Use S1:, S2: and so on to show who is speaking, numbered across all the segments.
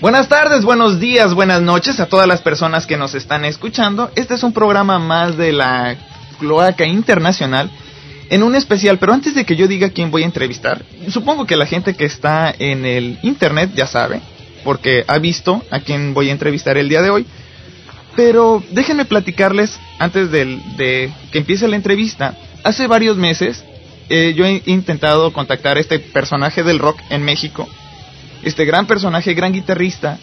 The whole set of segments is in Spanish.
S1: Buenas tardes, buenos días, buenas noches a todas las personas que nos están escuchando. Este es un programa más de la Cloaca Internacional en un especial, pero antes de que yo diga quién voy a entrevistar, supongo que la gente que está en el internet ya sabe, porque ha visto a quién voy a entrevistar el día de hoy. Pero déjenme platicarles antes de, que empiece la entrevista. Hace varios meses eh, yo he intentado contactar a este personaje del rock en México, este gran personaje, gran guitarrista,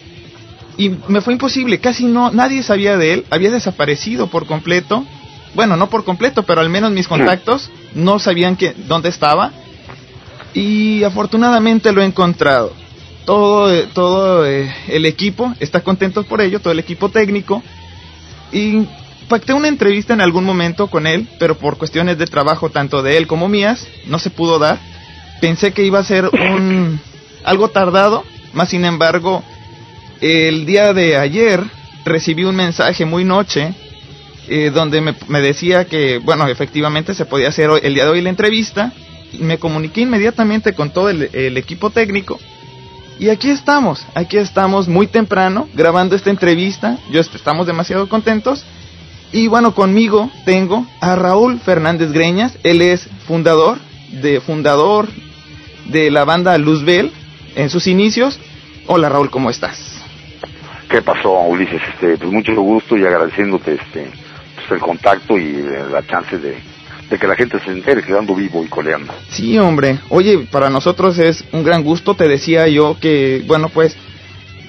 S1: y me fue imposible, casi no, nadie sabía de él, había desaparecido por completo, bueno, no por completo, pero al menos mis contactos no sabían que, dónde estaba, y afortunadamente lo he encontrado. Todo, eh, todo eh, el equipo está contento por ello, todo el equipo técnico, y pacté una entrevista en algún momento con él, pero por cuestiones de trabajo tanto de él como mías, no se pudo dar. Pensé que iba a ser un algo tardado, más sin embargo, el día de ayer recibí un mensaje muy noche eh, donde me, me, decía que, bueno, efectivamente se podía hacer el día de hoy la entrevista. Me comuniqué inmediatamente con todo el, el equipo técnico. Y aquí estamos, aquí estamos muy temprano grabando esta entrevista. Yo estamos demasiado contentos. Y bueno, conmigo tengo a Raúl Fernández Greñas. Él es fundador de fundador de la banda Luzbel en sus inicios. Hola Raúl, ¿cómo estás?
S2: ¿Qué pasó, Ulises? Este, pues mucho gusto y agradeciéndote este, pues el contacto y eh, la chance de, de que la gente se entere quedando vivo y coleando.
S1: Sí, hombre. Oye, para nosotros es un gran gusto. Te decía yo que, bueno, pues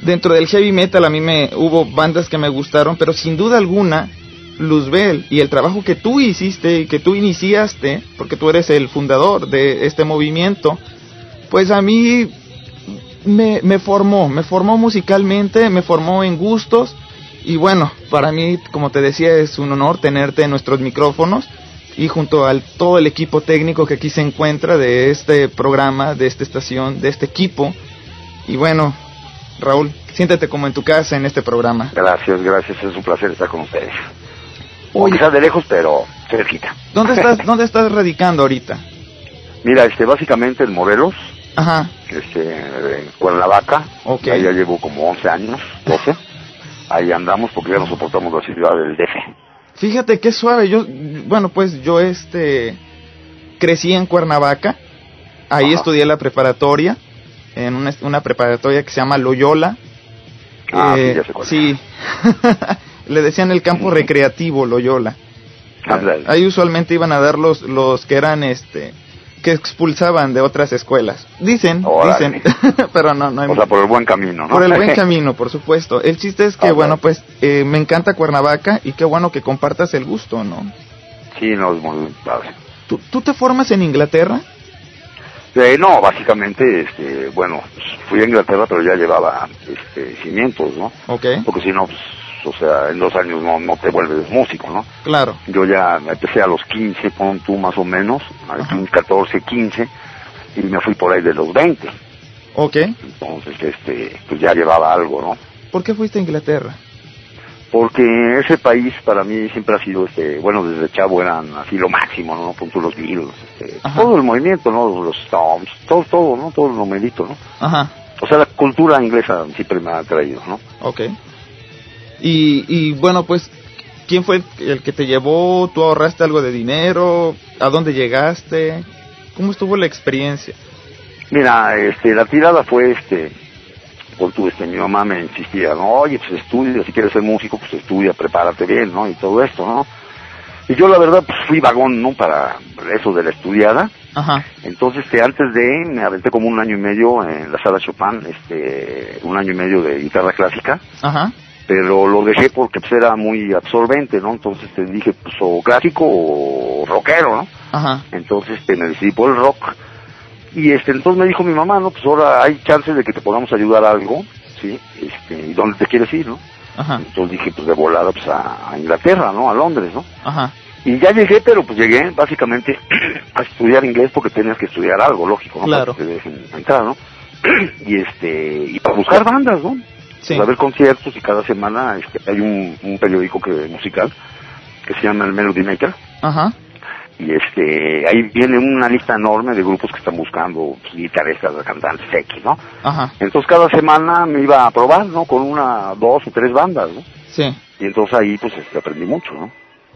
S1: dentro del heavy metal a mí me hubo bandas que me gustaron, pero sin duda alguna Luzbel y el trabajo que tú hiciste y que tú iniciaste, porque tú eres el fundador de este movimiento, pues a mí me, me formó, me formó musicalmente, me formó en gustos y bueno, para mí, como te decía, es un honor tenerte en nuestros micrófonos y junto al todo el equipo técnico que aquí se encuentra de este programa, de esta estación, de este equipo. Y bueno, Raúl, siéntate como en tu casa en este programa.
S2: Gracias, gracias, es un placer estar con ustedes. Oye, quizás de lejos, pero cerquita.
S1: ¿Dónde estás, ¿Dónde estás radicando ahorita?
S2: Mira, este, básicamente en Morelos,
S1: Ajá.
S2: este, en Cuernavaca,
S1: Ok.
S2: ahí ya llevo como 11 años, 12. Ahí andamos porque ya no soportamos la ciudad del DF.
S1: Fíjate qué suave. Yo, bueno, pues yo este crecí en Cuernavaca. Ahí
S2: Ajá.
S1: estudié la preparatoria en una, una preparatoria que se llama Loyola.
S2: Ah,
S1: Eh,
S2: sí, ya
S1: sí. Le decían el campo recreativo Loyola. Ahí usualmente iban a dar los los que eran este que expulsaban de otras escuelas. Dicen,
S2: Órale.
S1: dicen, pero no no hay
S2: O sea, por el buen camino, ¿no?
S1: por el buen camino, por supuesto. El chiste es que, bueno,
S2: bueno.
S1: pues eh, me encanta Cuernavaca y qué bueno que compartas el gusto, ¿no?
S2: Sí, no, es muy padre.
S1: ¿Tú, tú te formas en Inglaterra?
S2: Eh, no, básicamente, este, bueno, pues, fui a Inglaterra, pero ya llevaba este, cimientos, ¿no?
S1: Ok,
S2: Porque si no, pues, o sea, en dos años no, no te vuelves músico, ¿no?
S1: claro.
S2: Yo ya empecé a los 15, pon tú más o menos, a los 14, 15, y me fui por ahí de los 20.
S1: Ok.
S2: Entonces, este, pues ya llevaba algo, ¿no?
S1: ¿Por qué fuiste a Inglaterra?
S2: Porque ese país para mí siempre ha sido, este, bueno, desde chavo eran así lo máximo, ¿no? Punto los Beatles, este,
S1: Ajá.
S2: todo el movimiento, ¿no? Los Stones, todo, todo, ¿no? Todo el numerito, ¿no?
S1: Ajá,
S2: O sea, la cultura inglesa siempre me ha atraído, ¿no?
S1: ok. Y, y bueno, pues, ¿quién fue el que te llevó? ¿Tú ahorraste algo de dinero? ¿A dónde llegaste? ¿Cómo estuvo la experiencia?
S2: Mira, este, la tirada fue, este, por tu, este, mi mamá me insistía, ¿no? Oye, pues estudia, si quieres ser músico, pues estudia, prepárate bien, ¿no? Y todo esto, ¿no? Y yo la verdad, pues fui vagón, ¿no? Para eso de la estudiada.
S1: Ajá,
S2: Entonces, este, antes de, me aventé como un año y medio en la sala Chopin, este, un año y medio de guitarra clásica,
S1: ajá,
S2: pero lo dejé porque pues era muy absorbente, ¿no? Entonces te dije, pues o clásico o rockero, ¿no?
S1: ajá,
S2: Entonces este, me decidí por el rock. Y este, entonces me dijo mi mamá, no, pues ahora hay chances de que te podamos ayudar a algo, ¿sí? Este, ¿y dónde te quieres ir, no?
S1: ajá,
S2: Entonces dije, pues de volada, pues a, a Inglaterra, ¿no? A Londres, ¿no?
S1: ajá.
S2: Y ya llegué, pero pues llegué básicamente a estudiar inglés porque tenías que estudiar algo, lógico, ¿no?
S1: Claro.
S2: Para que te dejen entrar, ¿no? y este, y para buscar bandas, ¿no? Va a haber conciertos y cada semana este, hay un, un periódico que, musical que se llama el Melody Maker.
S1: Ajá.
S2: Y este, ahí viene una lista enorme de grupos que están buscando pues, guitarristas, cantantes X, ¿no?
S1: Ajá.
S2: Entonces cada semana me iba a probar, ¿no? Con una, dos o tres bandas, ¿no?
S1: Sí.
S2: Y entonces ahí pues este, aprendí mucho, ¿no?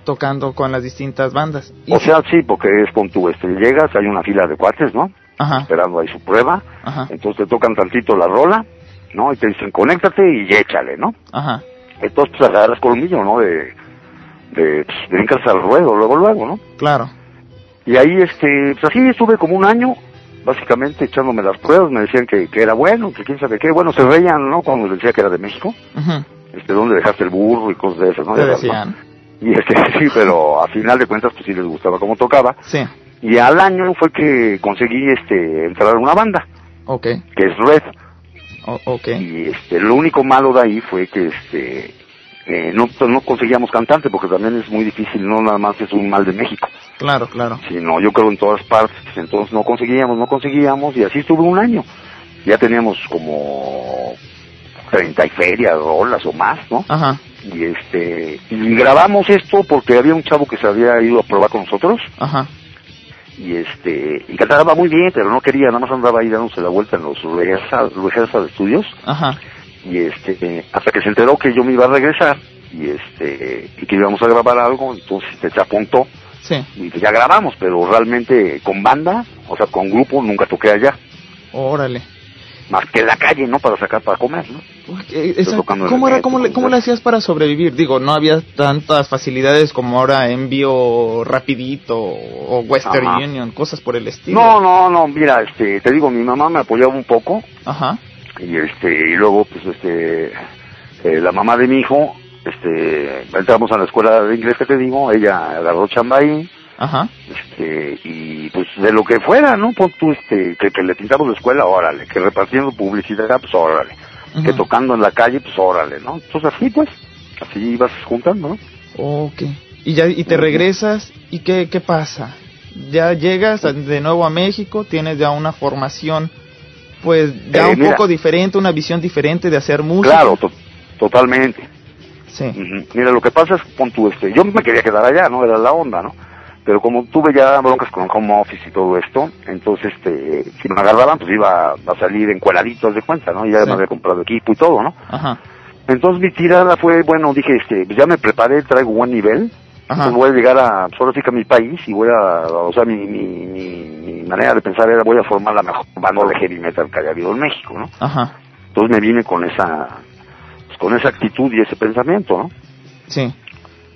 S1: Tocando con las distintas bandas. Y
S2: O sea, sí, porque es con tu, este, llegas, hay una fila de cuates, ¿no?
S1: Ajá.
S2: Esperando ahí su prueba.
S1: Ajá.
S2: Entonces te tocan tantito la rola, ¿no? Y te dicen, conéctate y échale, ¿no?
S1: Ajá.
S2: Entonces pues agarras colmillo, ¿no? De, de, pues, brincas al ruedo, luego, luego, ¿no?
S1: Claro.
S2: Y ahí, este, pues así estuve como un año, básicamente echándome las pruebas, me decían que, que era bueno, que quién sabe qué, bueno, se reían, ¿no? Cuando les decía que era de México,
S1: Ujú.
S2: este, ¿dónde dejaste el burro y cosas de esas, ¿no?
S1: Te decían.
S2: Y este, sí, pero a final de cuentas, pues sí les gustaba cómo tocaba.
S1: Sí.
S2: Y al año fue que conseguí, este, entrar a una banda,
S1: Ok.
S2: que es Red.
S1: O- ok.
S2: Y este, lo único malo de ahí fue que, este, eh, no, no conseguíamos cantante, porque también es muy difícil, no nada más es un mal de México,
S1: Claro, claro.
S2: sino yo creo en todas partes. Entonces no conseguíamos, no conseguíamos, y así estuve un año. Ya teníamos como 30 y ferias, rolas o más, ¿no?
S1: Ajá.
S2: Y este, y grabamos esto porque había un chavo que se había ido a probar con nosotros,
S1: Ajá.
S2: Y este, y cantaba muy bien, pero no quería, nada más andaba ahí dándose la vuelta en los rehearsal, rehearsal estudios,
S1: Ajá.
S2: y este, hasta que se enteró que yo me iba a regresar, y este, y que íbamos a grabar algo, entonces este, se apuntó,
S1: Sí.
S2: y pues ya grabamos, pero realmente con banda, o sea, con grupo, nunca toqué allá,
S1: Órale.
S2: Más que en la calle, ¿no? Para sacar para comer, ¿no?
S1: ¿Cómo, era, cómo, le, ¿Cómo le hacías para sobrevivir? Digo, no había tantas facilidades como ahora envío rapidito o Western
S2: Ajá.
S1: Union, cosas por el estilo.
S2: No, no, no, mira, este, te digo, mi mamá me apoyaba un poco,
S1: Ajá.
S2: y este y luego pues este eh, la mamá de mi hijo este entramos a la escuela de inglés que te digo ella agarró chamba ahí
S1: Ajá.
S2: este y pues de lo que fuera no pues tú este que, que le pintamos la escuela órale que repartiendo publicidad pues órale que tocando en la calle pues órale no entonces así pues así vas juntando no
S1: Ok. Y ya y te regresas y qué qué pasa? Ya llegas a- de nuevo a México, tienes ya una formación pues ya
S2: Eh,
S1: un
S2: mira.
S1: poco diferente, una visión diferente de hacer música.
S2: claro to- totalmente
S1: Sí.
S2: Mira, lo que pasa es pon tú, este, yo me quería quedar allá, ¿no? Era la onda, ¿no? Pero como tuve ya broncas con home office y todo esto, entonces, este, si me agarraban, pues iba a salir encueradito, haz de cuenta, ¿no? Ya
S1: Sí.
S2: me había comprado equipo y todo, ¿no?
S1: Ajá.
S2: Entonces mi tirada fue, bueno, dije, este, pues ya me preparé, traigo buen nivel,
S1: Ajá.
S2: pues voy a llegar a, ahora sí que a mi país y voy a, o sea, mi, mi, mi, mi manera de pensar era, voy a formar la mejor banda de heavy metal que haya habido en México, ¿no?
S1: Ajá.
S2: Entonces me vine con esa, pues con esa actitud y ese pensamiento, ¿no?
S1: Sí.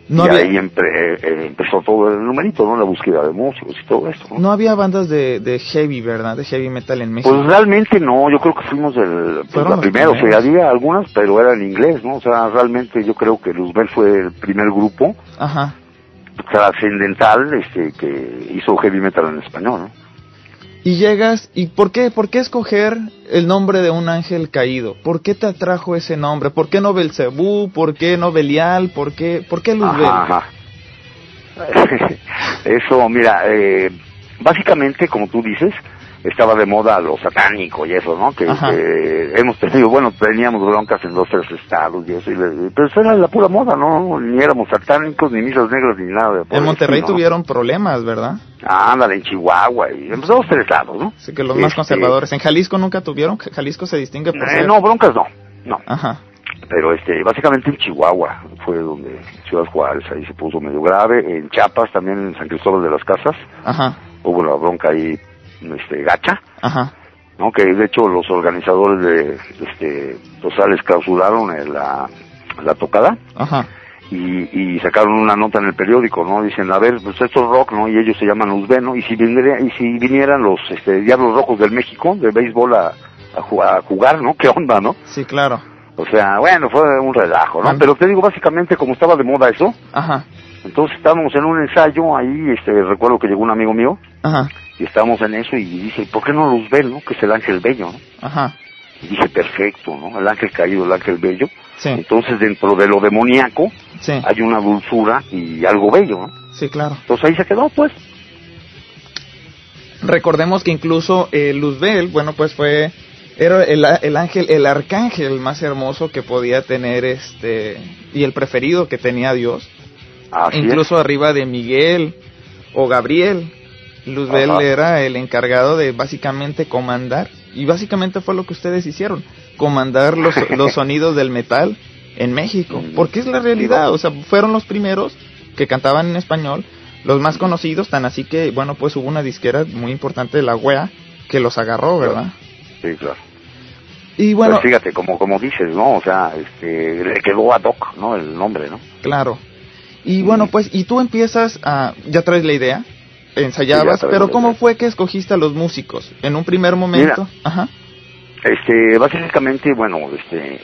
S1: No
S2: y
S1: había,
S2: ahí empre- eh, empezó todo el numerito, ¿no? La búsqueda de músicos y todo esto. ¿no?
S1: no había bandas de, de heavy, ¿verdad? De heavy metal en México.
S2: Pues realmente no, yo creo que fuimos el, pues, la
S1: los
S2: primera, o sea, había algunas, pero era en inglés, ¿no? O sea, realmente yo creo que Luzbel fue el primer grupo
S1: Ajá.
S2: trascendental este, que hizo heavy metal en español, ¿no?
S1: Y llegas, ¿y por qué, por qué escoger el nombre de un ángel caído? ¿Por qué te atrajo ese nombre? ¿Por qué no Belcebú? ¿Por qué no Belial? ¿Por qué, por qué Luzbel?
S2: Ajá. Eso, mira, eh, básicamente, como tú dices, estaba de moda lo satánico y eso, ¿no? Que, hemos tenido, bueno, teníamos broncas en dos, tres estados y eso, y le- pero eso era la pura moda, ¿no? Ni éramos satánicos, ni misas negras, ni nada. de
S1: En Monterrey tuvieron problemas, ¿verdad?
S2: Ah, ándale, en Chihuahua, y en dos, tres estados, ¿no?
S1: Así que los más
S2: Este,
S1: conservadores. ¿En Jalisco nunca tuvieron? Jalisco se distingue por
S2: eh,
S1: ser...
S2: no, broncas no, no.
S1: Ajá.
S2: Pero este, básicamente en Chihuahua fue donde Ciudad Juárez ahí se puso medio grave, en Chiapas también en San Cristóbal de las Casas
S1: Ajá.
S2: hubo la bronca ahí este gacha,
S1: Ajá.
S2: ¿no? Que de hecho los organizadores de este Rosales clausuraron la, la tocada
S1: Ajá.
S2: y, y sacaron una nota en el periódico, ¿no? Dicen, a ver, pues esto es rock, ¿no? Y ellos se llaman Luzbel, ¿no? Y si viniera, y si vinieran los este, Diablos Rojos del México de béisbol a, a a jugar, ¿no? ¿Qué onda, no?
S1: Sí, claro.
S2: O sea, bueno, fue un relajo, ¿no? Pero te digo, básicamente, como estaba de moda eso,
S1: Ajá.
S2: entonces estábamos en un ensayo, ahí, este, recuerdo que llegó un amigo mío,
S1: Ajá.
S2: Y estábamos en eso, y dice, ¿por qué no Luzbel, no? Que es el ángel bello, ¿no?
S1: Ajá.
S2: Y dije, perfecto, ¿no? El ángel caído, el ángel bello.
S1: Sí.
S2: Entonces, dentro de lo demoníaco,
S1: Sí.
S2: hay una dulzura y algo bello, ¿no?
S1: Sí, claro.
S2: Entonces ahí se quedó, pues.
S1: Recordemos que incluso eh, Luzbel, bueno, pues fue Era el, el, ángel, el arcángel más hermoso que podía tener este y el preferido que tenía Dios. Incluso arriba de Miguel o Gabriel. Luzbel era el encargado de básicamente comandar y básicamente fue lo que ustedes hicieron, comandar los, los sonidos del metal en México, porque es la realidad, o sea, fueron los primeros que cantaban en español, los más conocidos, tan así que, bueno, pues hubo una disquera muy importante de la wea que los agarró, ¿verdad?
S2: Sí, claro.
S1: Y bueno,
S2: pues fíjate, como como dices, ¿no? O sea, este, le quedó ad hoc, ¿no? El nombre, ¿no?
S1: Claro. Y bueno, pues, y tú empiezas a, ya traes la idea, ensayabas, pero ¿cómo fue que escogiste a los músicos? En un primer momento,
S2: ajá. Este, básicamente, bueno, este,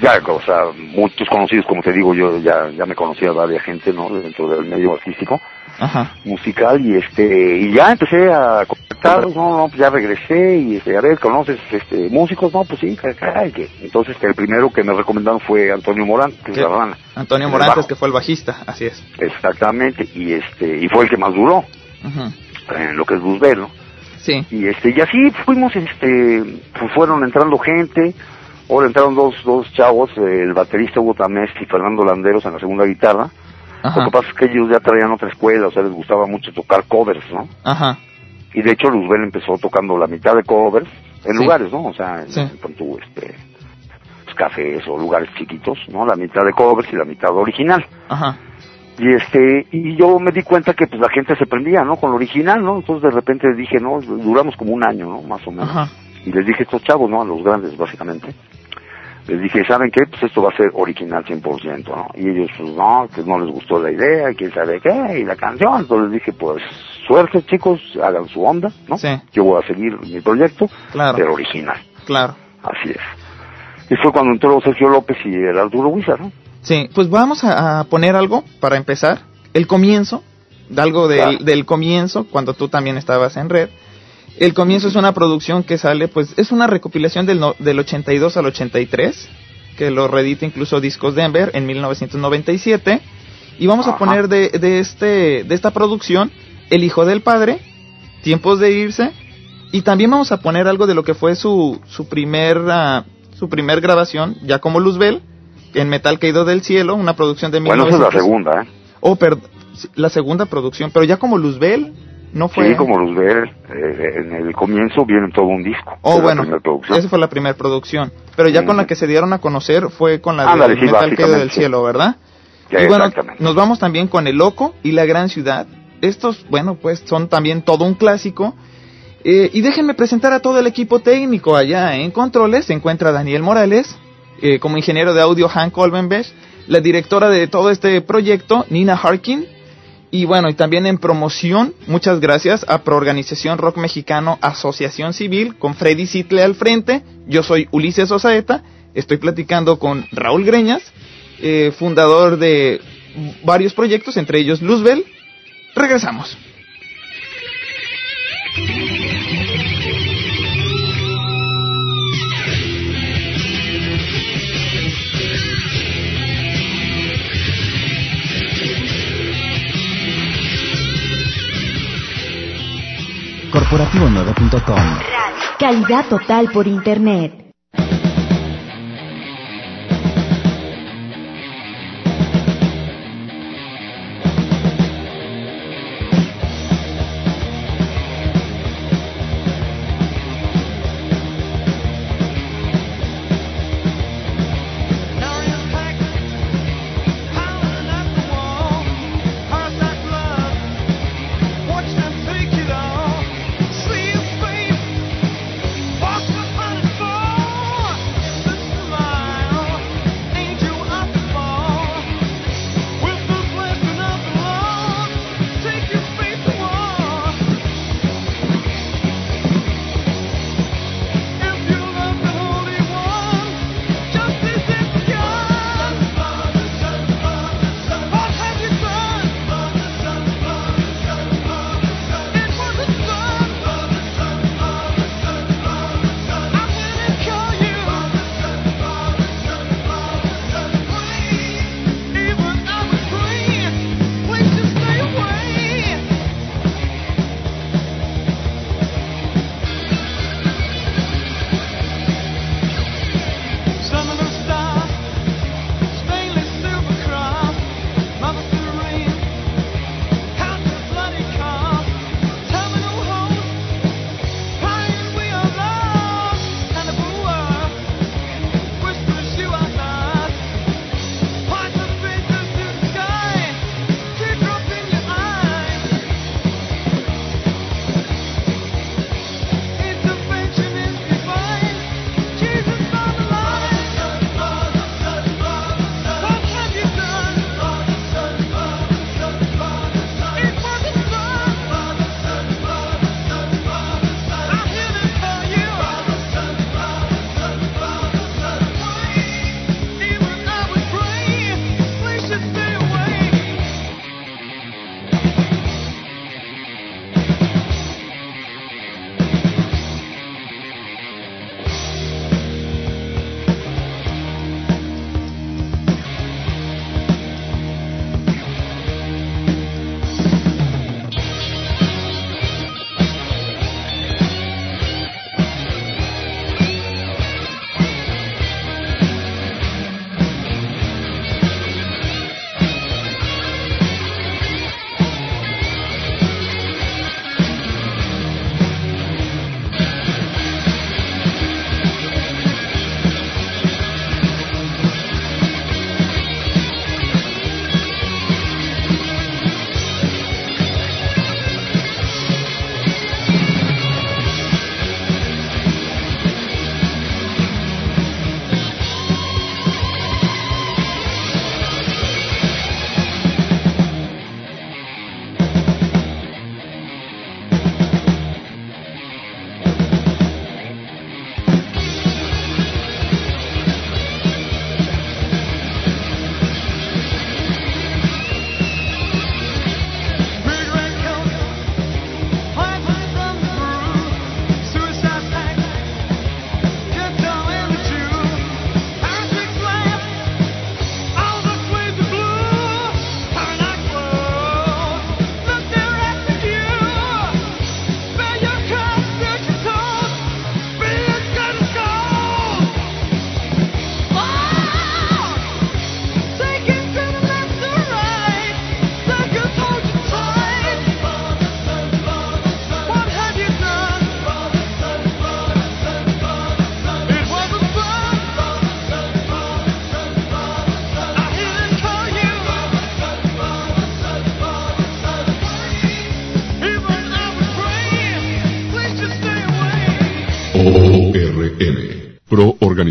S2: ya, o sea, muchos conocidos, como te digo, yo ya, ya me conocía a varias gente, ¿no? Dentro del medio artístico,
S1: Ajá.
S2: musical, y este, y ya empecé a contactarlos, no, no, pues ya regresé, y este, a ver, ¿conoces, este, músicos? No, pues sí, caray, que, entonces, el primero que me recomendaron fue Antonio Morán, que es la rana.
S1: Antonio Morantes, que fue el bajista, así es.
S2: Exactamente, y este, y fue el que más duró, en lo que es Luzbel.
S1: Sí.
S2: Y este, y así fuimos, este, pues fueron entrando gente, Ahora entraron dos, dos chavos, el baterista Hugo Tamés y Fernando Landeros en la segunda guitarra. Lo que pasa es que ellos ya traían otra escuela, o sea, les gustaba mucho tocar covers, ¿no?
S1: Ajá.
S2: Y de hecho Luzbel empezó tocando la mitad de covers en lugares, ¿no? O sea, en,
S1: sí.
S2: este, pues, cafés o lugares chiquitos, ¿no? La mitad de covers y la mitad original.
S1: Ajá.
S2: Y este, y yo me di cuenta que pues la gente se prendía, ¿no? Con lo original, ¿no? Entonces de repente dije, no, duramos como un año, ¿no? Más o menos.
S1: Ajá
S2: y les dije a estos chavos, ¿no? A los grandes, básicamente. Les dije, ¿saben qué? Pues esto va a ser original 100%, ¿no? Y ellos, pues no, que no les gustó la idea, quién sabe qué, y la canción. Entonces les dije, pues suerte, chicos, hagan su onda, ¿no?
S1: Sí.
S2: Yo voy a seguir mi proyecto,
S1: claro.
S2: pero original.
S1: Claro.
S2: Así es. Y fue cuando entró Sergio López y el Arturo Huizar, ¿no?
S1: Sí, pues vamos a, poner algo para empezar. El comienzo, algo del,
S2: Claro.
S1: del comienzo, cuando tú también estabas en red. El comienzo es una producción que sale, pues es una recopilación del, no- del 82 al 83, que lo reedita incluso Discos Denver en 1997. Y vamos a poner de, de, este, de esta producción El Hijo del Padre, Tiempos de Irse, y también vamos a poner algo de lo que fue su, su, primer, ah, su primer grabación, ya como Luzbel, en Metal Caído del Cielo, una producción de
S2: Bueno, esa es la
S1: 1900
S2: segunda, ¿eh?
S1: Oh, per- la segunda producción, pero ya como Luzbel, no fue.
S2: Sí, como ver, eh, en el comienzo viene todo un disco.
S1: Oh, bueno, esa fue la primera producción. Pero ya con la que se dieron a conocer fue con la de
S2: sí,
S1: Metal Caído del
S2: sí.
S1: Cielo, ¿verdad?
S2: Ya,
S1: y bueno,
S2: exactamente.
S1: nos vamos también con El Loco y La Gran Ciudad. Estos, bueno, pues son también todo un clásico. Eh, y déjenme presentar a todo el equipo técnico allá en Controles. Se encuentra Daniel Morales, eh, como ingeniero de audio Hank Olvenbesch, la directora de todo este proyecto, Nina Harkin. Y bueno, y también en promoción, muchas gracias a Proorganización Rock Mexicano Asociación Civil, con Freddy Sitle al frente. Yo soy Ulises Osaeta, estoy platicando con Raúl Greñas, eh, fundador de varios proyectos, entre ellos Luzbel. Regresamos.
S3: Corporativo9.com
S4: Calidad total por internet.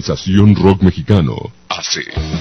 S3: Pro Organización Rock Mexicano, AC.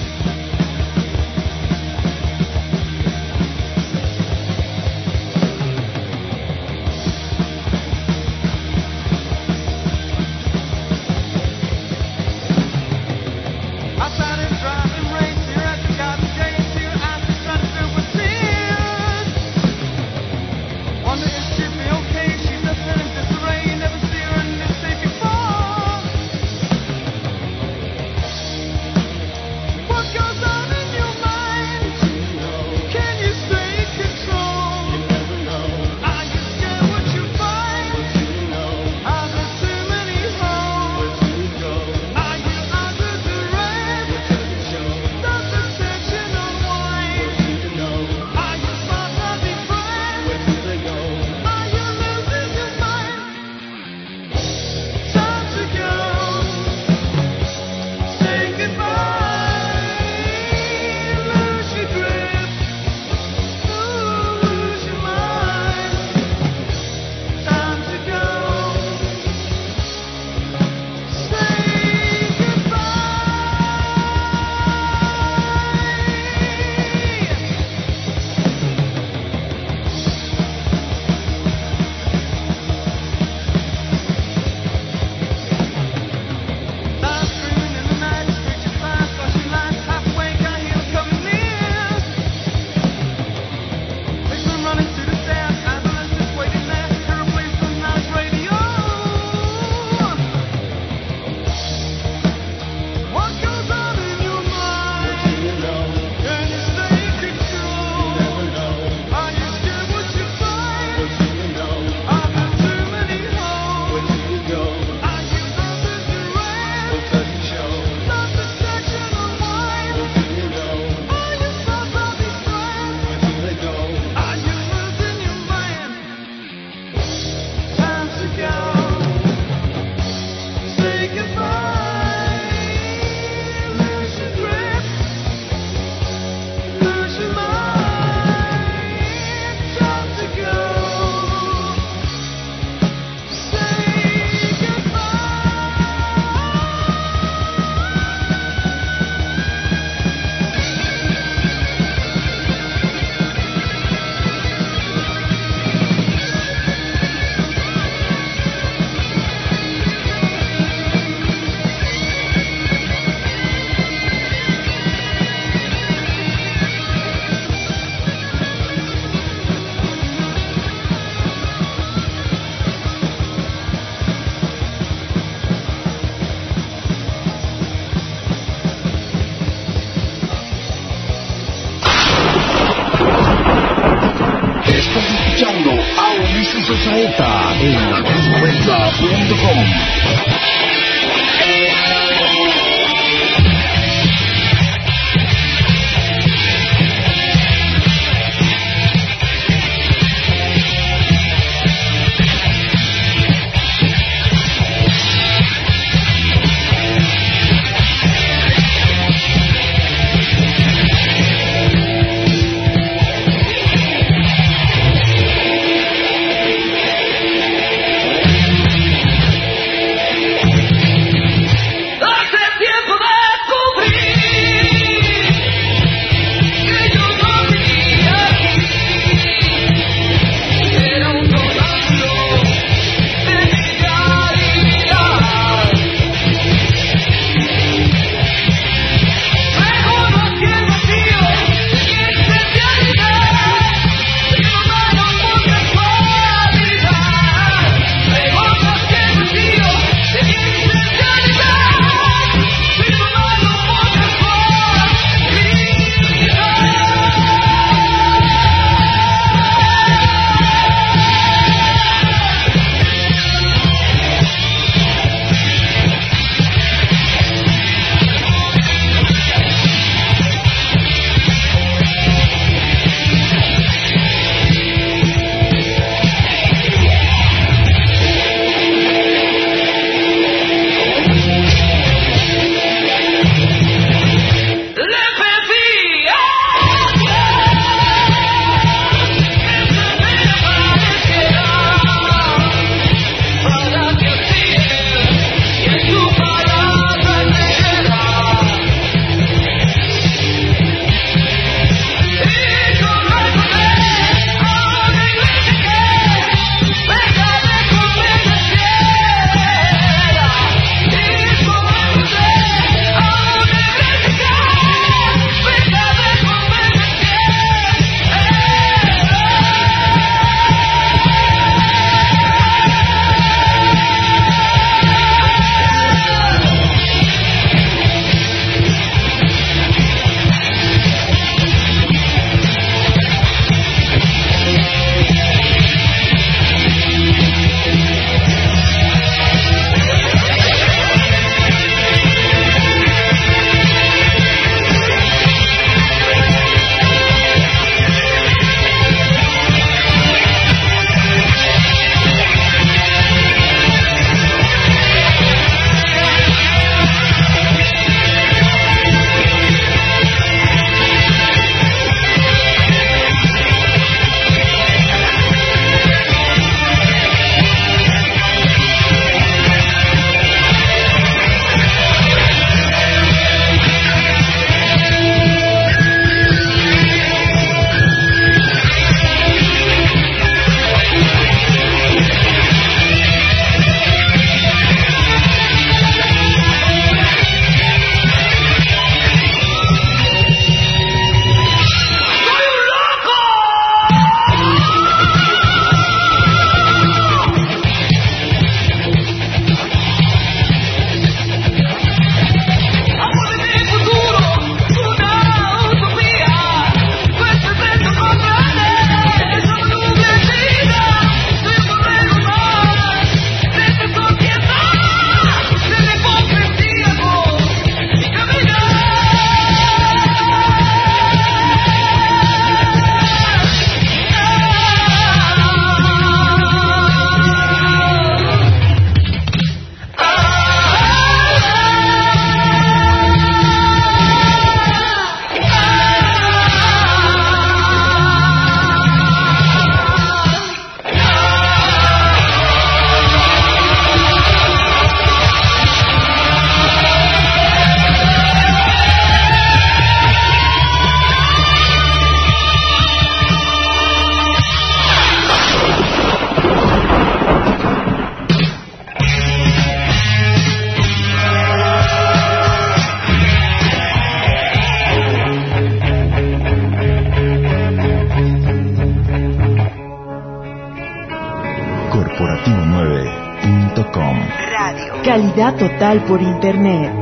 S5: Calidad total por Internet.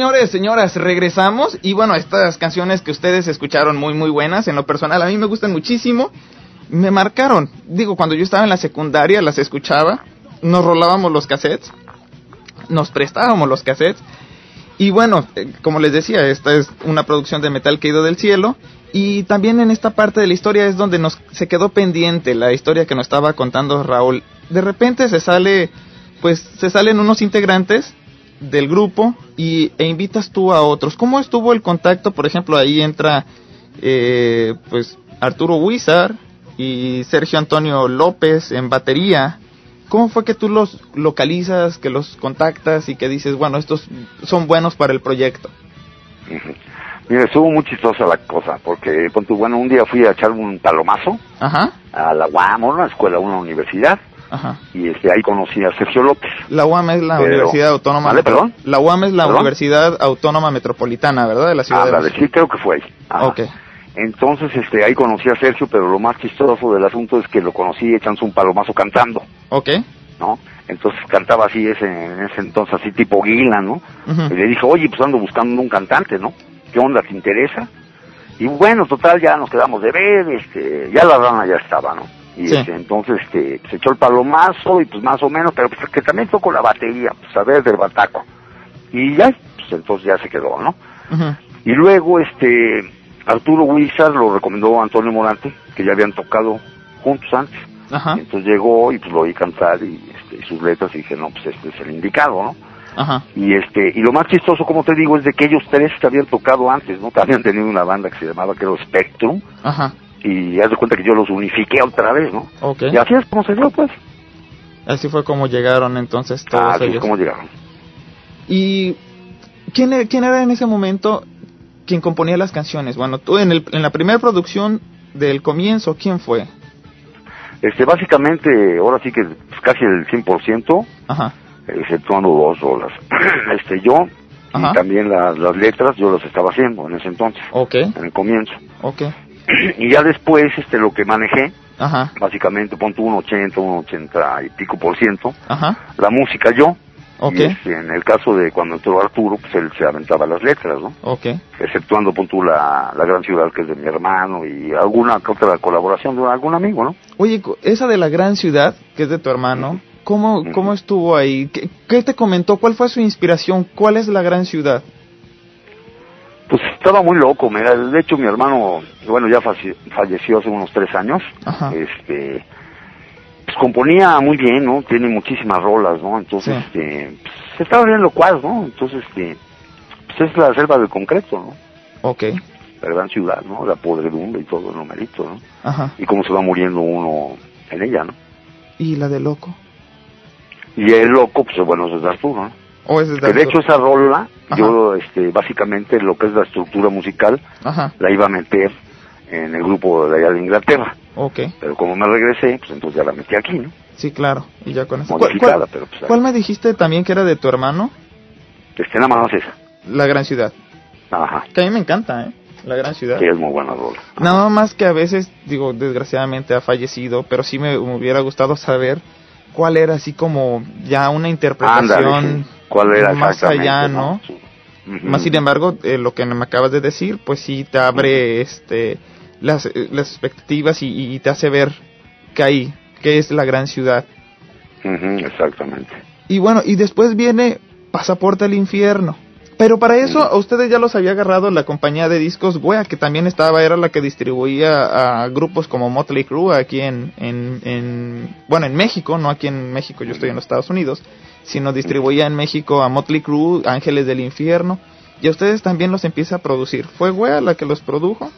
S1: Señores, señoras, regresamos. Y bueno, estas canciones que ustedes escucharon muy muy buenas, en lo personal a mí me gustan muchísimo, me marcaron. Digo, cuando yo estaba en la secundaria las escuchaba, nos rolábamos los cassettes, nos prestábamos los cassettes. Y bueno, eh, como les decía, esta es una producción de Metal Caído del Cielo. Y también en esta parte de la historia es donde nos se quedó pendiente la historia que nos estaba contando Raúl. De repente se sale pues se salen unos integrantes del grupo y, e invitas tú a otros. ¿Cómo estuvo el contacto? Por ejemplo, ahí entra eh, pues Arturo Huizar y Sergio Antonio López en batería. ¿Cómo fue que tú los localizas, que los contactas y que dices, bueno, estos son buenos para el proyecto?
S2: Mira, estuvo muy chistosa la cosa, porque, bueno, un día fui a echar un palomazo
S1: Ajá,
S2: a la UAM, una escuela, una universidad,
S1: ajá.
S2: y este ahí conocí a Sergio López.
S1: La UAM es la
S2: Pero-
S1: Universidad Autónoma.
S2: ¿Vale, perdón?
S1: La UAM es la
S2: ¿Perdón?
S1: Universidad Autónoma Metropolitana, ¿verdad? De la ciudad de
S2: Ah,
S1: México.
S2: sí, creo que fue ahí. Entonces, este, ahí conocí a Sergio, pero lo más chistoso del asunto es que lo conocí echándose un palomazo cantando,
S1: Ok.
S2: ¿no? Entonces cantaba así ese, en ese entonces, así tipo guila, ¿no? Y le dije, oye, pues ando buscando un cantante, ¿no? ¿Qué onda, te interesa? Y bueno, total, ya nos quedamos de ver, este, ya la rana ya estaba, ¿no? Y
S1: Sí.
S2: este, entonces, este, se echó el palomazo y pues más o menos, pero pues que también tocó la batería, pues a ver del bataco. Y ya, pues entonces ya se quedó, ¿no?
S1: Ujú.
S2: Y luego, este, Arturo Huizar lo recomendó a Antonio Morante, que ya habían tocado juntos antes. Entonces llegó y pues lo oí cantar y, este, y sus letras y dije, no, pues este es el indicado, ¿no?
S1: Ajá.
S2: Y este, y lo más chistoso, como te digo, es de que ellos tres que habían tocado antes, ¿no? Que habían tenido una banda que se llamaba, creo, Spectrum,
S1: Ajá.
S2: Y haz de cuenta que yo los unifiqué otra vez, ¿no?
S1: Ok.
S2: Y así es como se dio, pues.
S1: Así fue como llegaron entonces todos
S2: Ah, así es como llegaron.
S1: ¿Y quién, quién era en ese momento quien componía las canciones? Bueno, tú en, el, en la primera producción del comienzo, ¿quién fue?
S2: Este, básicamente, ahora sí que casi el 100%,
S1: Ajá.
S2: exceptuando dos rolas. este, yo,
S1: Ajá.
S2: y también las, las letras, yo las estaba haciendo en ese entonces,
S1: Ok.
S2: en el comienzo.
S1: Ok.
S2: Y ya después, este, lo que manejé,
S1: Ajá.
S2: básicamente, punto un 80, un 80 y pico por ciento,
S1: Ajá.
S2: la música yo,
S1: Ok.
S2: y este, en el caso de cuando entró Arturo, pues él se aventaba las letras, ¿no?
S1: Ok.
S2: Exceptuando, punto tú, la, la gran ciudad que es de mi hermano y alguna otra colaboración de algún amigo, ¿no?
S1: Oye, esa de la gran ciudad, que es de tu hermano, ¿cómo, cómo estuvo ahí? ¿Qué, qué te comentó? ¿Cuál fue su inspiración? ¿Cuál es la gran ciudad?
S2: Pues estaba muy loco, mira, de hecho mi hermano, bueno, ya falle- falleció hace unos tres años,
S1: Ajá.
S2: este, pues componía muy bien, ¿no? Tiene muchísimas rolas, ¿no? Entonces,
S1: Sí.
S2: este, pues estaba bien locuaz, ¿no? Entonces, este, pues es la selva del concreto, ¿no?
S1: Ok.
S2: La gran ciudad, ¿no? La podredumbre y todo el numerito, ¿no?
S1: Ajá.
S2: Y cómo se va muriendo uno en ella, ¿no?
S1: ¿Y la de loco?
S2: Y el loco, pues bueno, es Arturo, ¿no?
S1: ¿O ese es
S2: Que de hecho esa rola,
S1: Ajá.
S2: yo, este, básicamente lo que es la estructura musical,
S1: Ajá.
S2: la iba a meter en el grupo de allá de Inglaterra.
S1: Ok.
S2: Pero como me regresé, pues entonces ya la metí aquí, ¿no?
S1: Sí, claro. Y ya con eso. ¿Cuál,
S2: Modificada,
S1: cuál-
S2: pero pues...
S1: cuál me dijiste también que era de tu hermano?
S2: Este, nada más esa.
S1: La gran ciudad.
S2: Ajá.
S1: Que a mí me encanta, ¿eh? La gran ciudad.
S2: Sí, es muy buena rola.
S1: Nada más que a veces, digo, desgraciadamente ha fallecido, pero sí me, me hubiera gustado saber cuál era así como ya una interpretación
S2: Ándale, sí. ¿Cuál era
S1: más
S2: exactamente?
S1: allá, ¿no?
S2: Sí.
S1: Más sin embargo, eh, lo que me acabas de decir, pues sí te abre este las, eh, las expectativas y, y te hace ver que ahí, que es la gran ciudad.
S2: Exactamente.
S1: Y bueno, y después viene Pasaporte al Infierno. Pero para eso a ustedes ya los había agarrado la compañía de discos Wea, que también estaba, era la que distribuía a grupos como Motley Crue aquí en, en, en, bueno, en México, no aquí en México, yo estoy en los Estados Unidos, sino distribuía en México a Motley Crue, Ángeles del Infierno, y a ustedes también los empieza a producir. ¿Fue Wea la que los produjo?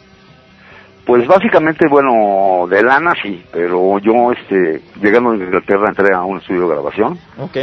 S2: Pues básicamente, bueno, de lana sí, pero yo, este, llegando a Inglaterra entré a un estudio de grabación
S1: Ok,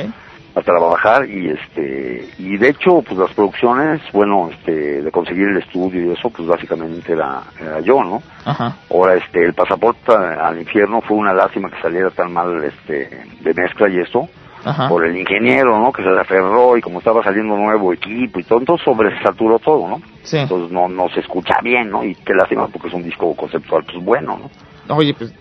S2: a trabajar y este, y de hecho, pues las producciones, bueno, este, de conseguir el estudio y eso, pues básicamente era, era yo, ¿no?
S1: ajá,
S2: Ahora, este, el pasaporte al infierno fue una lástima que saliera tan mal, este, de mezcla y esto,
S1: ajá,
S2: por el ingeniero, ¿no? Que se le aferró y como estaba saliendo nuevo equipo y todo, entonces sobresaturó todo, ¿no?
S1: sí,
S2: Entonces no, no se escucha bien, ¿no? Y qué lástima porque es un disco conceptual, pues bueno, ¿no?
S1: Oye, pues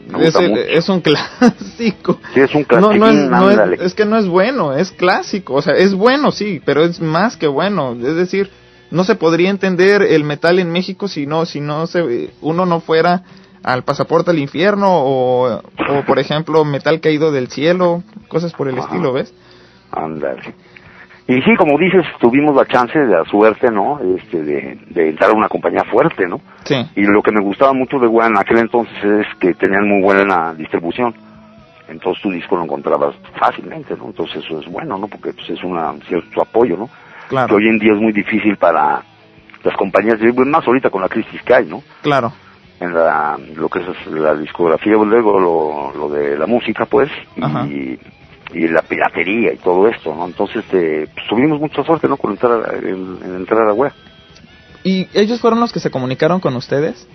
S1: es, un clásico.
S2: Sí, es un
S1: No, no es, no es-
S2: ándale.
S1: es que no es bueno, es clásico. O sea, es bueno, sí, pero es más que bueno. Es decir, no se podría entender el metal en México si no, si no se, uno no fuera al pasaporte al infierno o, o por ejemplo, metal caído del cielo, cosas por el
S2: Ajá.
S1: estilo, ¿ves?
S2: Ándale. Y sí, como dices, tuvimos la chance la suerte, ¿no? Este, de, de entrar a una compañía fuerte, ¿no?
S1: Sí,
S2: Y lo que me gustaba mucho de Wea en aquel entonces es que tenían muy buena distribución. Entonces tu disco lo encontrabas fácilmente, ¿no? Entonces eso es bueno, ¿no? Porque pues, es una, cierto apoyo, ¿no? Que
S1: claro,
S2: hoy en día es muy difícil para las compañías, más ahorita con la crisis que hay, ¿no?
S1: claro.
S2: En la, lo que es la discografía, luego lo, lo de la música, pues,
S1: Ajá.
S2: y, y la piratería y todo esto, ¿no? Entonces eh, pues, tuvimos mucha suerte, ¿no? Con entrar, a- en, en entrar a la web.
S1: ¿Y ellos fueron los que se comunicaron con ustedes?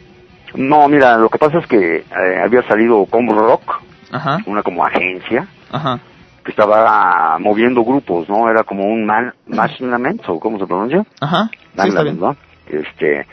S2: No, mira, lo que pasa es que eh, había salido Combo Rock,
S1: Ajá,
S2: una como agencia,
S1: ajá.
S2: que estaba moviendo grupos, ¿no? Era como un man, management, cómo se pronuncia?
S1: Ajá, sí, está bien.
S2: ¿no? Este,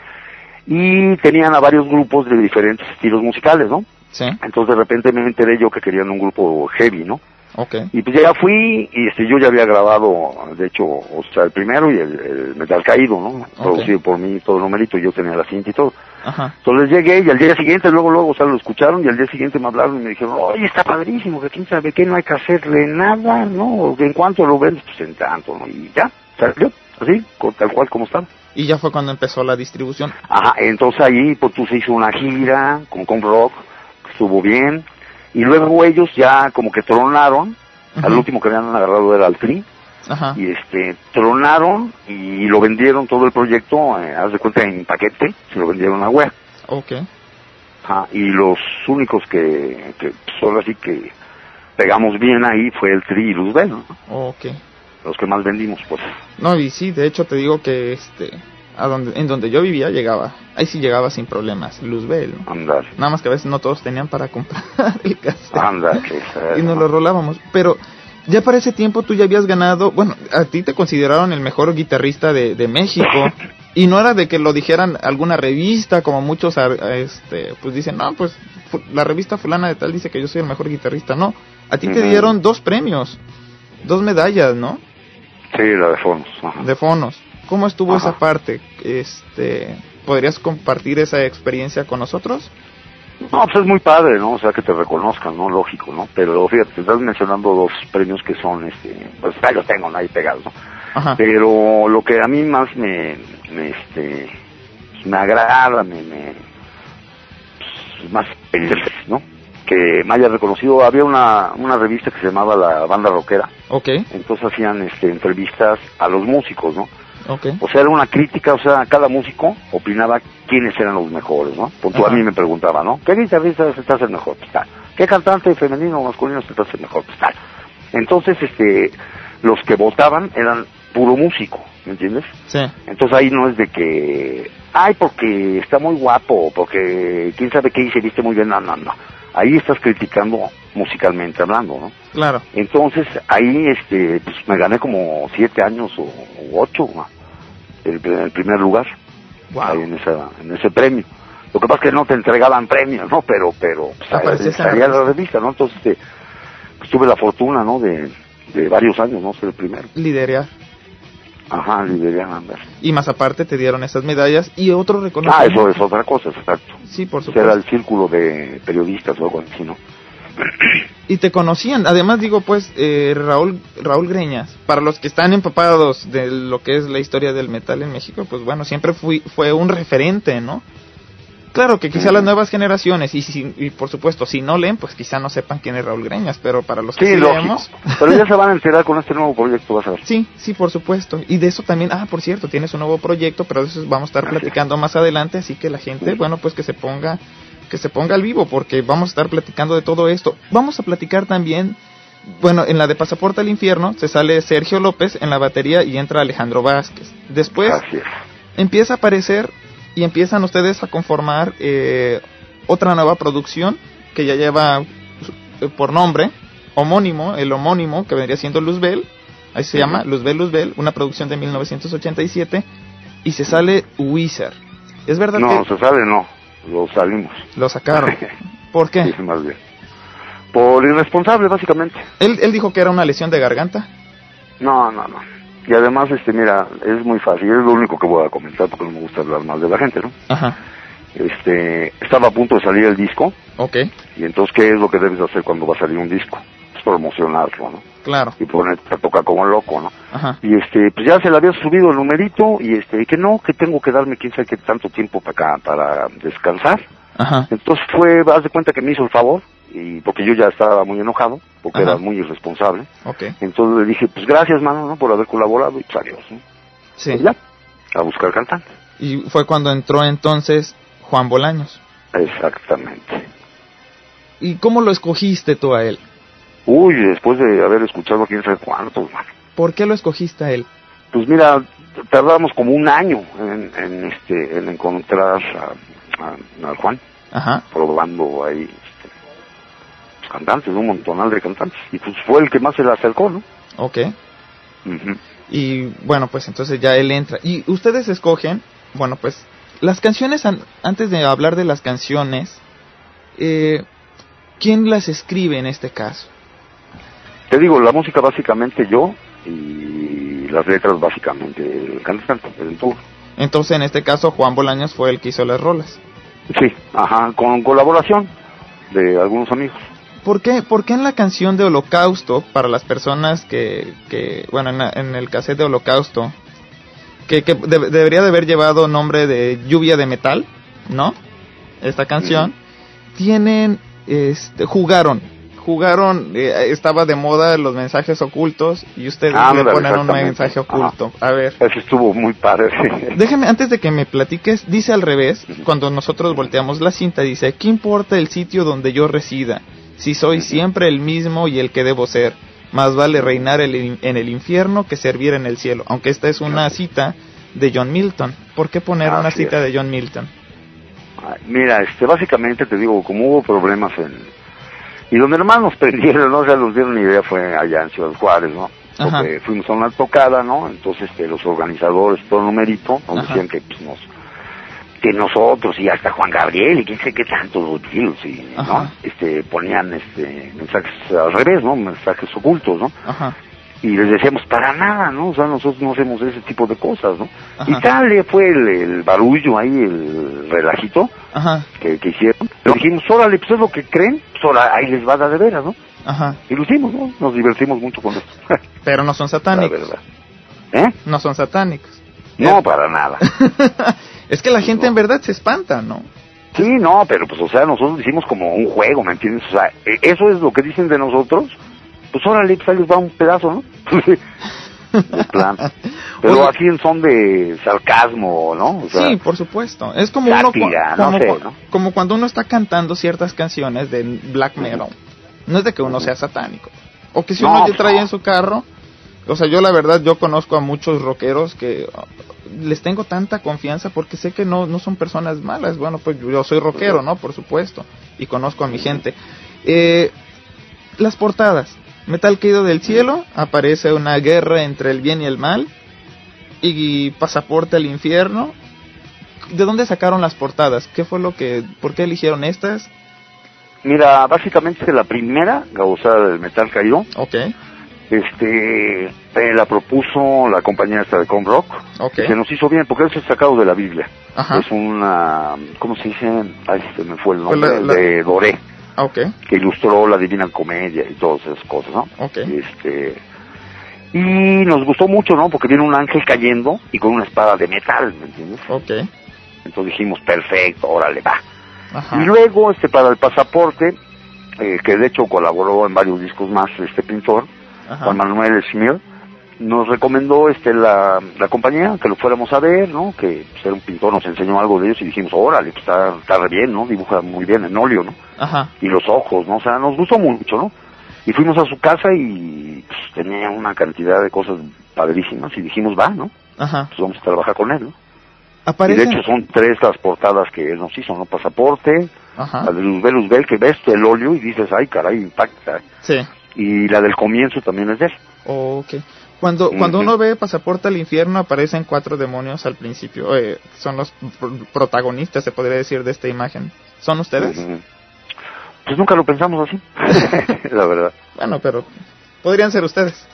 S2: y tenían a varios grupos de diferentes estilos musicales, ¿no?
S1: Sí,
S2: Entonces de repente me enteré yo que querían un grupo heavy, ¿no?
S1: ok.
S2: Y pues ya fui, y este, yo ya había grabado, de hecho, o sea, el primero y el, el Metal Caído, ¿no? Producido por mí, todo el numerito, yo tenía la cinta y todo.
S1: Ajá,
S2: Entonces llegué y al día siguiente, luego, luego, o sea, lo escucharon y al día siguiente me hablaron y me dijeron, oye, está padrísimo, que quién sabe qué, no hay que hacerle nada, ¿no? En cuanto lo vendes, pues en tanto, ¿no? Y ya, salió, así, tal cual como estaba.
S1: Y ya fue cuando empezó la distribución.
S2: Ajá, entonces ahí, pues tú se hizo una gira con, con rock, estuvo bien, y luego ellos ya como que tronaron, al último que habían agarrado era al Tri,
S1: Ajá,
S2: y este, tronaron y lo vendieron todo el proyecto, eh, haz de cuenta en paquete, se lo vendieron a web.
S1: ok.
S2: Ajá, y los únicos que, que pues, ahora sí que pegamos bien ahí fue el Tri y Luzbel, ¿no?
S1: Ok.
S2: Los que más vendimos, pues.
S1: No, y sí, de hecho te digo que este a donde en donde yo vivía llegaba. Ahí sí llegaba sin problemas, Luzbel. ¿no?
S2: Andar,
S1: Nada más que a veces no todos tenían para comprar el cassette.
S2: andar,
S1: y nos lo rolábamos, pero ya para ese tiempo tú ya habías ganado, bueno, a ti te consideraron el mejor guitarrista de, de México y no era de que lo dijeran alguna revista como muchos este pues dicen, "No, pues la revista fulana de tal dice que yo soy el mejor guitarrista." No, a ti te dieron dos premios, dos medallas, ¿no?
S2: Sí, la de Fonos. ajá.
S1: de fonos. ¿Cómo estuvo
S2: Ajá.
S1: esa parte? Este, ¿podrías compartir esa experiencia con nosotros?
S2: No, pues es muy padre, ¿no? O sea, que te reconozcan, ¿no? Lógico, ¿no? Pero fíjate, te estás mencionando dos premios que son, este, pues ahí los tengo, ¿no? ahí pegados, ¿no?
S1: Ajá.
S2: Pero lo que a mí más me, me este, me agrada, me, me pues, más, ¿no? Que me haya reconocido, había una, una revista que se llamaba La Banda Rockera,
S1: Ok,
S2: entonces hacían, este, entrevistas a los músicos, ¿no?
S1: ok.
S2: O sea, era una crítica, o sea, cada músico opinaba quiénes eran los mejores, ¿no? Tú a mí me preguntaba, ¿no? ¿Qué guitarrista se te hace mejor? Pues tal. ¿Qué cantante femenino o masculino se te hace el mejor? Pues tal. Entonces, este, los que votaban eran puro músico, ¿me entiendes?
S1: Sí,
S2: Entonces ahí no es de que, ay, porque está muy guapo, porque quién sabe qué y se viste muy bien, no, no, no. Ahí estás criticando musicalmente hablando, ¿no?
S1: claro.
S2: Entonces ahí este pues me gané como siete años o, o ocho ¿no? el, el primer lugar ahí en esa en ese premio lo que pasa es que no te entregaban premios no pero pero pues,
S1: en la
S2: salía la
S1: revista.
S2: revista no entonces este, pues, tuve la fortuna no de, de varios años no ser el primero
S1: Liderear.
S2: Ajá lidería andar
S1: Y más aparte te dieron esas medallas y otro
S2: ah
S1: reconocimiento.
S2: eso es otra cosa exacto
S1: Sí, por
S2: Ese era
S1: supuesto.
S2: el círculo de periodistas o algo así no
S1: Y te conocían. Además digo, pues, eh, Raúl, Raúl Greñas, para los que están empapados de lo que es la historia del metal en México, pues bueno, siempre fui, fue un referente, ¿no? Claro que quizá las nuevas generaciones, y, si- y por supuesto, si no leen, pues quizá no sepan quién es Raúl Greñas, pero para los que
S2: sí
S1: sí leemos,
S2: pero ya se van a enterar con este nuevo proyecto vas a ver
S1: Sí, sí, por supuesto. Y de eso también, ah, por cierto, tienes un nuevo proyecto, pero de eso vamos a estar platicando más adelante, así que la gente, bueno, pues que se ponga, que se ponga al vivo, porque vamos a estar platicando de todo esto. Vamos a platicar también, bueno, en la de Pasaporte al Infierno se sale Sergio López en la batería y entra Alejandro Vázquez. Después empieza a aparecer y empiezan ustedes a conformar eh, otra nueva producción que ya lleva eh, por nombre homónimo, el homónimo que vendría siendo Luzbel, ahí se llama Luzbel Luzbel, una producción de 1987 y se sale Wizard. Es verdad
S2: no
S1: que
S2: se sabe no lo salimos
S1: lo sacaron. ¿Por qué?
S2: Sí, más bien. Por irresponsable, básicamente.
S1: ¿Él, él dijo que era una lesión de garganta.
S2: No, no, no. Y además, este, mira, es muy fácil, es lo único que voy a comentar porque no me gusta hablar más de la gente, ¿no?
S1: Ajá.
S2: Este, estaba a punto de salir el disco,
S1: Ok,
S2: y entonces, ¿qué es lo que debes de hacer cuando va a salir un disco? Pues promocionarlo, ¿no?
S1: claro.
S2: Y ponerte a tocar como loco, ¿no?
S1: Ajá.
S2: Y este, pues ya se le había subido el numerito, y este, que no, que tengo que darme quién sabe qué tanto tiempo para acá, para descansar.
S1: Ajá.
S2: Entonces fue, haz de cuenta que me hizo el favor, y porque yo ya estaba muy enojado, porque
S1: Ajá.
S2: era muy irresponsable. Entonces le dije, pues gracias, mano, ¿no? Por haber colaborado, y pues adiós, ¿no?
S1: Sí.
S2: Pues ya, a buscar cantante.
S1: Y fue cuando entró entonces Juan Bolaños.
S2: Exactamente.
S1: ¿Y cómo lo escogiste tú a él?
S2: Uy, después de haber escuchado quién sabe cuántos, mano.
S1: ¿Por qué lo escogiste a él?
S2: Pues mira, tardamos como un año en, en este, en encontrar a, a- a Juan,
S1: Ajá.
S2: probando ahí, pues, cantantes, un montonal de cantantes. Y pues fue el que más se le acercó, ¿no?
S1: Ok. Y bueno, pues entonces ya él entra. Y ustedes escogen, bueno, pues las canciones, an- antes de hablar de las canciones, eh, ¿quién las escribe en este caso?
S2: Te digo, la música básicamente yo y las letras básicamente el cantante, el tour.
S1: Entonces en este caso Juan Bolaños fue el que hizo las rolas.
S2: Sí, ajá, con colaboración de algunos amigos.
S1: ¿Por qué, por qué en la canción de Holocausto, para las personas que, que bueno, en, la- en el cassette de Holocausto, que, que de- debería de haber llevado nombre de Lluvia de Metal, ¿no? Esta canción, tienen, este, jugaron, jugaron, eh, estaba de moda los mensajes ocultos y ustedes
S2: Ah,
S1: le ponen un mensaje oculto. A ver.
S2: Eso estuvo muy padre. sí.
S1: Déjame, antes de que me platiques, dice al revés, cuando nosotros volteamos la cinta, dice, ¿qué importa el sitio donde yo resida? Si soy siempre el mismo y el que debo ser, más vale reinar el- en el infierno que servir en el cielo. Aunque esta es una cita de John Milton. ¿Por qué poner una cita
S2: es.
S1: de John Milton?
S2: Mira, este, básicamente te digo, como hubo problemas en... Y donde nomás nos prendieron, ¿no? O sea, nos dieron una idea fue allá en Ciudad Juárez, ¿no? Porque fuimos a una tocada, ¿no? Entonces, este, los organizadores, todo numerito, nos
S1: Ajá.
S2: decían que, pues, nos... Que nosotros y hasta Juan Gabriel y quién sé qué tantos y, ¿no? Este, ponían, este, mensajes al revés, ¿no? Mensajes ocultos, ¿no?
S1: Ajá.
S2: y les decíamos para nada, ¿no? O sea, nosotros no hacemos ese tipo de cosas, ¿no?
S1: Ajá.
S2: Y tal le fue el, el barullo ahí, el relajito
S1: Ajá.
S2: que, que hicieron. Le dijimos, órale, pues es lo que creen, pues ahí les va a dar de veras, ¿no?
S1: Ajá.
S2: Y lo hicimos, ¿no? Nos divertimos mucho con esto.
S1: Pero no son satánicos.
S2: ¿Eh?
S1: No son satánicos.
S2: No, para nada.
S1: es que la gente en verdad se espanta, ¿no?
S2: Sí, no, pero pues, o sea, nosotros hicimos como un juego, ¿me entiendes? O sea, e- eso es lo que dicen de nosotros. Pues órale, pues ahí les va un pedazo, ¿no? de plan. Pero
S1: Oye.
S2: así en son de sarcasmo, ¿no? O sea,
S1: sí, por supuesto. Es como uno
S2: sátira,
S1: cua-
S2: no
S1: como,
S2: sé, ¿no?
S1: como cuando uno está cantando ciertas canciones de black metal. No es de que uno sea satánico. O que si
S2: No,
S1: uno ya
S2: pues
S1: trae en su carro. O sea, yo la verdad, yo conozco a muchos rockeros que uh, les tengo tanta confianza porque sé que no, no son personas malas. Bueno, pues yo soy rockero, ¿no? Por supuesto. Y conozco a mi gente. Eh, las portadas. Metal caído del cielo. Aparece una guerra entre el bien y el mal. Y pasaporte al infierno. ¿De dónde sacaron las portadas? ¿Qué fue lo que, por qué eligieron estas?
S2: Mira, básicamente la primera, Gausa del Metal Caído,
S1: Ok,
S2: este, eh, la propuso la compañía esta de Com Rock,
S1: ok,
S2: que se nos hizo bien, porque eso es sacado de la Biblia.
S1: ajá,
S2: Es una, ¿cómo se dice? Ay, se me fue el nombre,
S1: la- la-
S2: de Doré,
S1: ok,
S2: que ilustró la Divina Comedia y todas esas cosas, ¿no?
S1: ok,
S2: Este, y nos gustó mucho, ¿no? Porque viene un ángel cayendo y con una espada de metal, ¿me entiendes?
S1: ok,
S2: Entonces dijimos, perfecto, órale, va.
S1: ajá,
S2: Y luego, este, para el pasaporte, eh, que de hecho colaboró en varios discos más este pintor,
S1: ajá,
S2: Juan Manuel Smith, nos recomendó este la, la compañía que lo fuéramos a ver, ¿no? Que pues, era un pintor, nos enseñó algo de ellos y dijimos, órale, pues está, está re bien, ¿no? Dibuja muy bien en óleo, ¿no?
S1: ajá,
S2: Y los ojos, ¿no? O sea, nos gustó mucho, ¿no? Y fuimos a su casa y pues, tenía una cantidad de cosas padrísimas y dijimos, va, ¿no?
S1: ajá.
S2: Pues vamos a trabajar con él, ¿no? Y de
S1: Aparece,
S2: hecho son tres las portadas que él nos hizo, ¿no? Pasaporte,
S1: ajá,
S2: la de Luzbel Luzbel, que ves el óleo y dices, ay, caray, impacta.
S1: sí,
S2: Y la del comienzo también es de él.
S1: ok. Cuando, cuando
S2: Ujú.
S1: uno ve Pasaporte al Infierno aparecen cuatro demonios al principio, eh, son los pr- protagonistas, se podría decir, de esta imagen. ¿Son ustedes?
S2: Pues nunca lo pensamos así, la verdad.
S1: Bueno, pero podrían ser ustedes.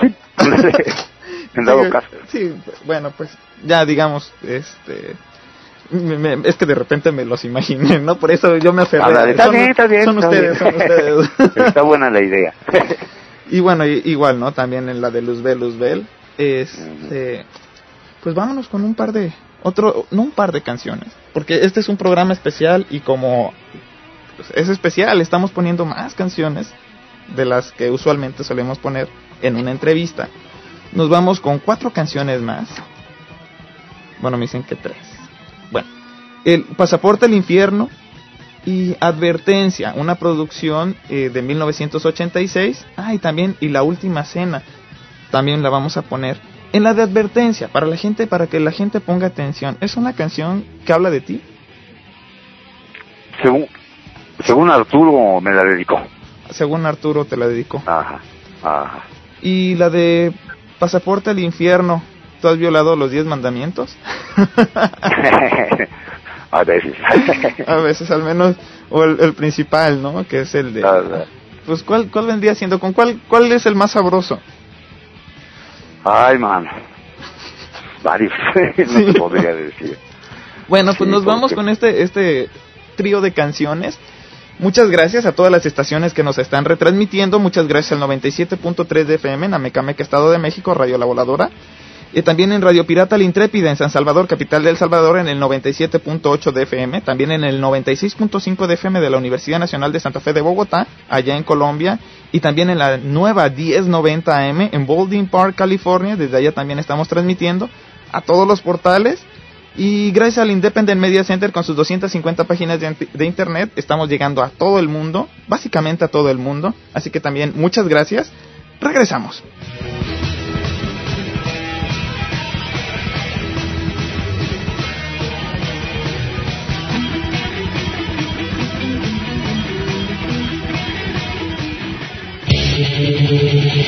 S2: Sí, en dado caso.
S1: Sí, bueno, pues ya digamos, este... me- me- es que de repente me los imaginé, ¿no? Por eso yo me aferré.
S2: Está bien, está bien,
S1: son
S2: está
S1: ustedes, son ustedes.
S2: Está buena la idea.
S1: Y bueno, igual, ¿no? También en la de Luzbel, Luzbel. Este, pues vámonos con un par de, otro, no un par de canciones. Porque este es un programa especial y como pues, es especial, estamos poniendo más canciones de las que usualmente solemos poner en una entrevista. Nos vamos con cuatro canciones más. Bueno, me dicen que tres. El Pasaporte al Infierno y Advertencia, una producción eh, de 1986. Ah, y también Y la Última Cena, también la vamos a poner. En la de Advertencia, para la gente, para que la gente ponga atención. Es una canción que habla de ti.
S2: según, según Arturo me la dedicó.
S1: Según Arturo te la dedicó.
S2: Ajá, ajá.
S1: Y la de Pasaporte al Infierno, ¿tú has violado los 10 mandamientos?
S2: A veces.
S1: A veces al menos, o el, el principal, ¿no? Que es el de...
S2: Verdad.
S1: Pues ¿cuál, cuál vendría siendo? ¿Con cuál, cuál es el más sabroso?
S2: Ay, man. Varios. no
S1: Sí.
S2: te podría decir.
S1: Bueno, pues
S2: Sí,
S1: nos vamos con este, este trío de canciones. Muchas gracias a todas las estaciones que nos están retransmitiendo. Muchas gracias al 97.3 de FM en Amecameca, Estado de México, Radio La Voladora. Y también en Radio Pirata La Intrépida en San Salvador, capital de El Salvador, en el 97.8 de FM. También en el 96.5 de FM de la Universidad Nacional de Santa Fe de Bogotá, allá en Colombia. Y también en la nueva 1090 AM en Baldwin Park, California. Desde allá también estamos transmitiendo a todos los portales. Y gracias al Independent Media Center con sus 250 páginas de, de internet, estamos llegando a todo el mundo, básicamente a todo el mundo. Así que también muchas gracias. Regresamos.
S6: Thank
S7: you.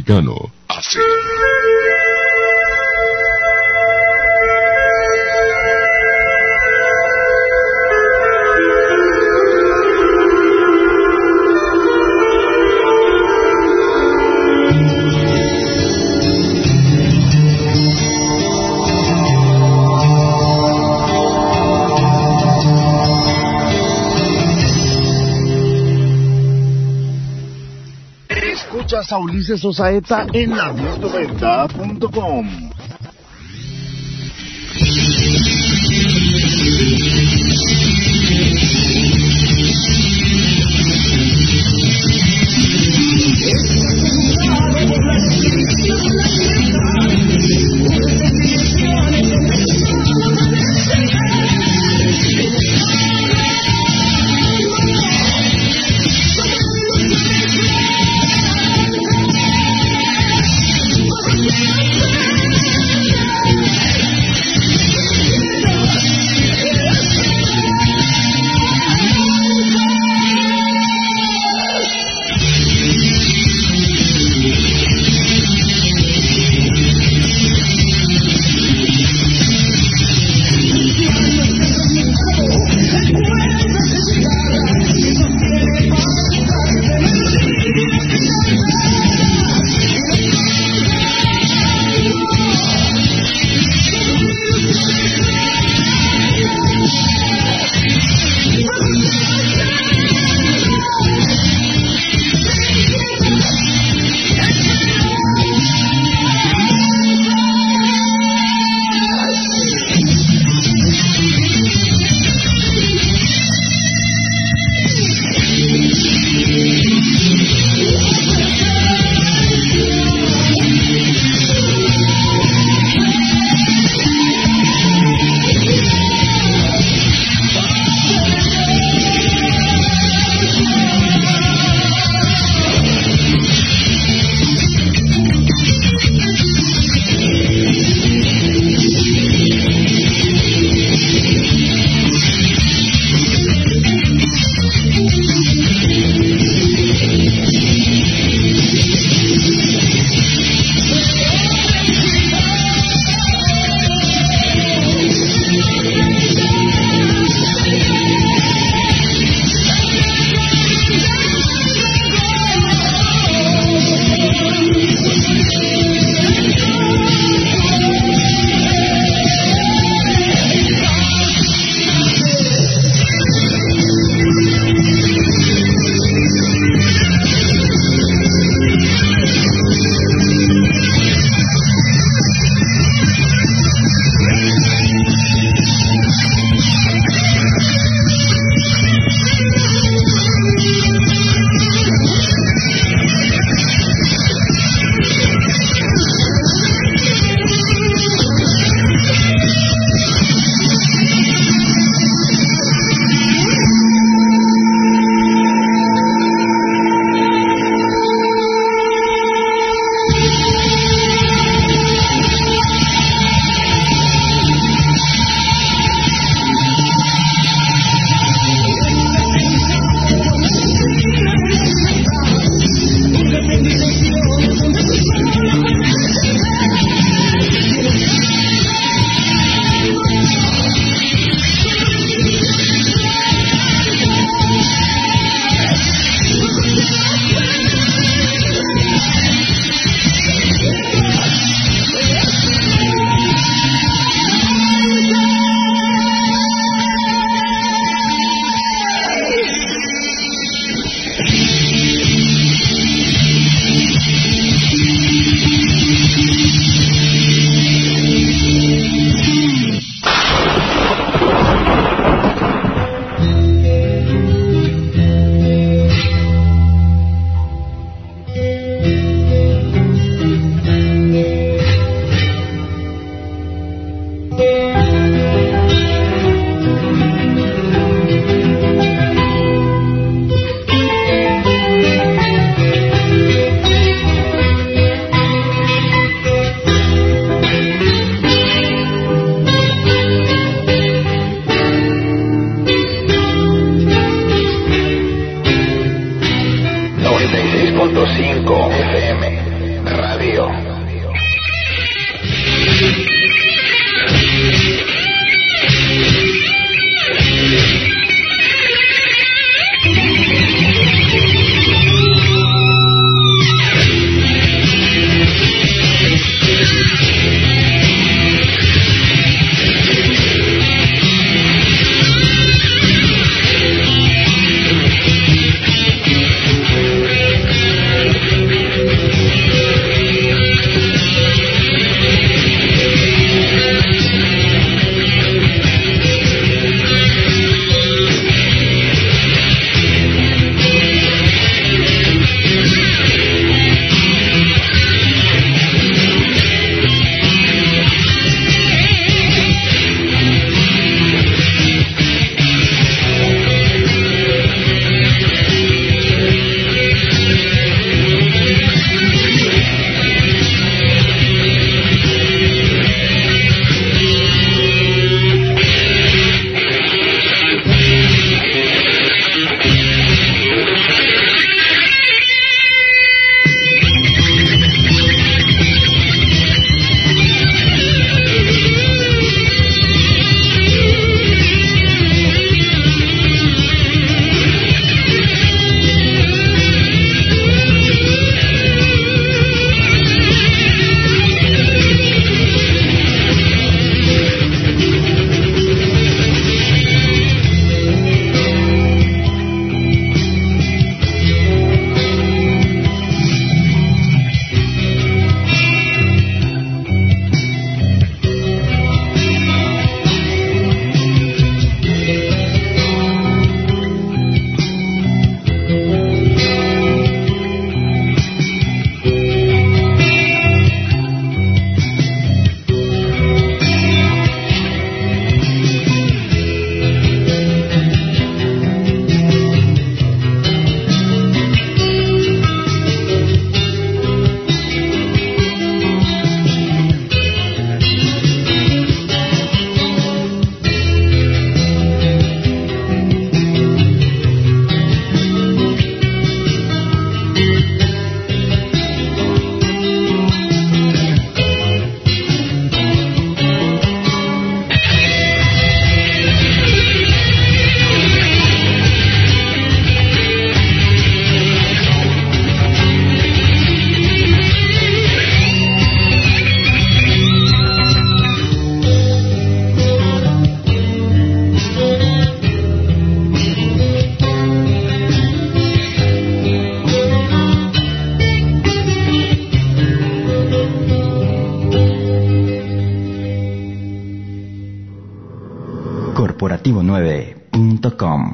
S7: Mexicano
S1: A Ulises Osaeta en la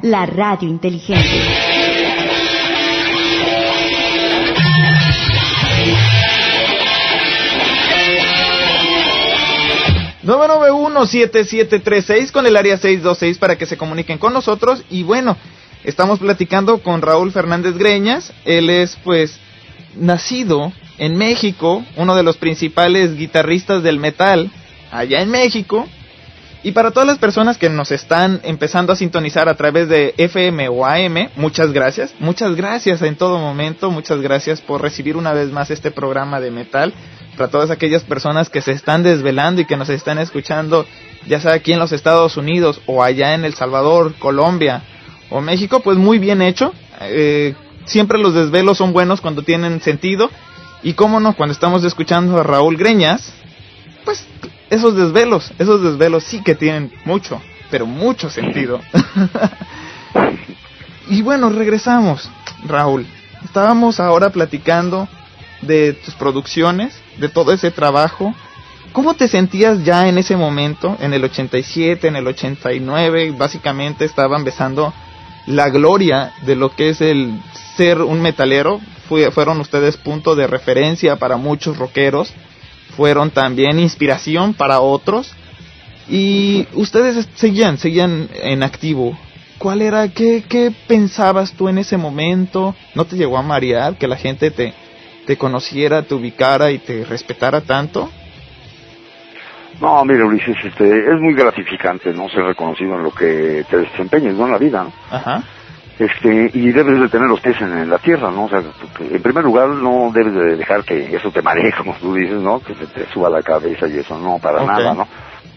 S4: La radio inteligente.
S1: ...991-7736 con el área 626 para que se comuniquen con nosotros. Y bueno, estamos platicando con Raúl Fernández Greñas. Él es pues nacido en México, uno de los principales guitarristas del metal allá en México. Y para todas las personas que nos están empezando a sintonizar a través de FM o AM, muchas gracias. Muchas gracias en todo momento. Muchas gracias por recibir una vez más este programa de metal. Para todas aquellas personas que se están desvelando y que nos están escuchando, ya sea aquí en los Estados Unidos o allá en El Salvador, Colombia o México, pues muy bien hecho. Eh, siempre los desvelos son buenos cuando tienen sentido. Y cómo no, cuando estamos escuchando a Raúl Greñas, esos desvelos, esos desvelos sí que tienen mucho, pero mucho sentido. y bueno, regresamos, Raúl. Estábamos ahora platicando de tus producciones, de todo ese trabajo. ¿Cómo te sentías ya en ese momento, en el 87, en el 89? Básicamente estaban besando la gloria de lo que es el ser un metalero. fueron ustedes punto de referencia para muchos rockeros fueron también inspiración para otros y ustedes seguían, seguían en activo. ¿Cuál era, qué, qué pensabas tú en ese momento? ¿No te llegó a marear que la gente te, te conociera, te ubicara y te respetara tanto?
S2: No, mire Ulises, este, es muy gratificante no ser reconocido en lo que te desempeñes, ¿no? En la vida,
S1: Ajá
S2: este y debes de tener los pies en, la tierra, ¿no? O sea, en primer lugar no debes de dejar que eso te maree, como tú dices, ¿no? Que se te suba la cabeza y eso, no, para nada, ¿no?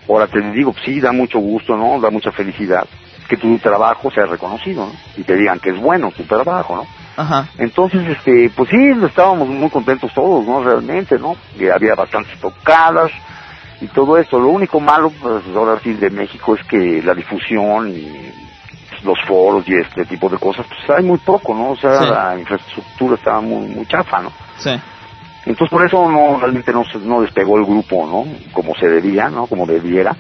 S2: Ahora te digo, sí, da mucho gusto, ¿no? Da mucha felicidad que tu trabajo sea reconocido, ¿no? Y te digan que es bueno tu trabajo, ¿no?
S1: Ajá.
S2: Entonces, este, pues sí, estábamos muy contentos todos, ¿no? Realmente, ¿no? Y había bastantes tocadas y todo esto. Lo único malo, pues ahora sí, de México es que la difusión y los foros y este tipo de cosas, pues hay muy poco, ¿no? O sea, la infraestructura estaba muy, muy chafa, ¿no?
S1: Sí.
S2: Entonces por eso no realmente no, no despegó el grupo, ¿no? Como se debía, ¿no? Como debiera.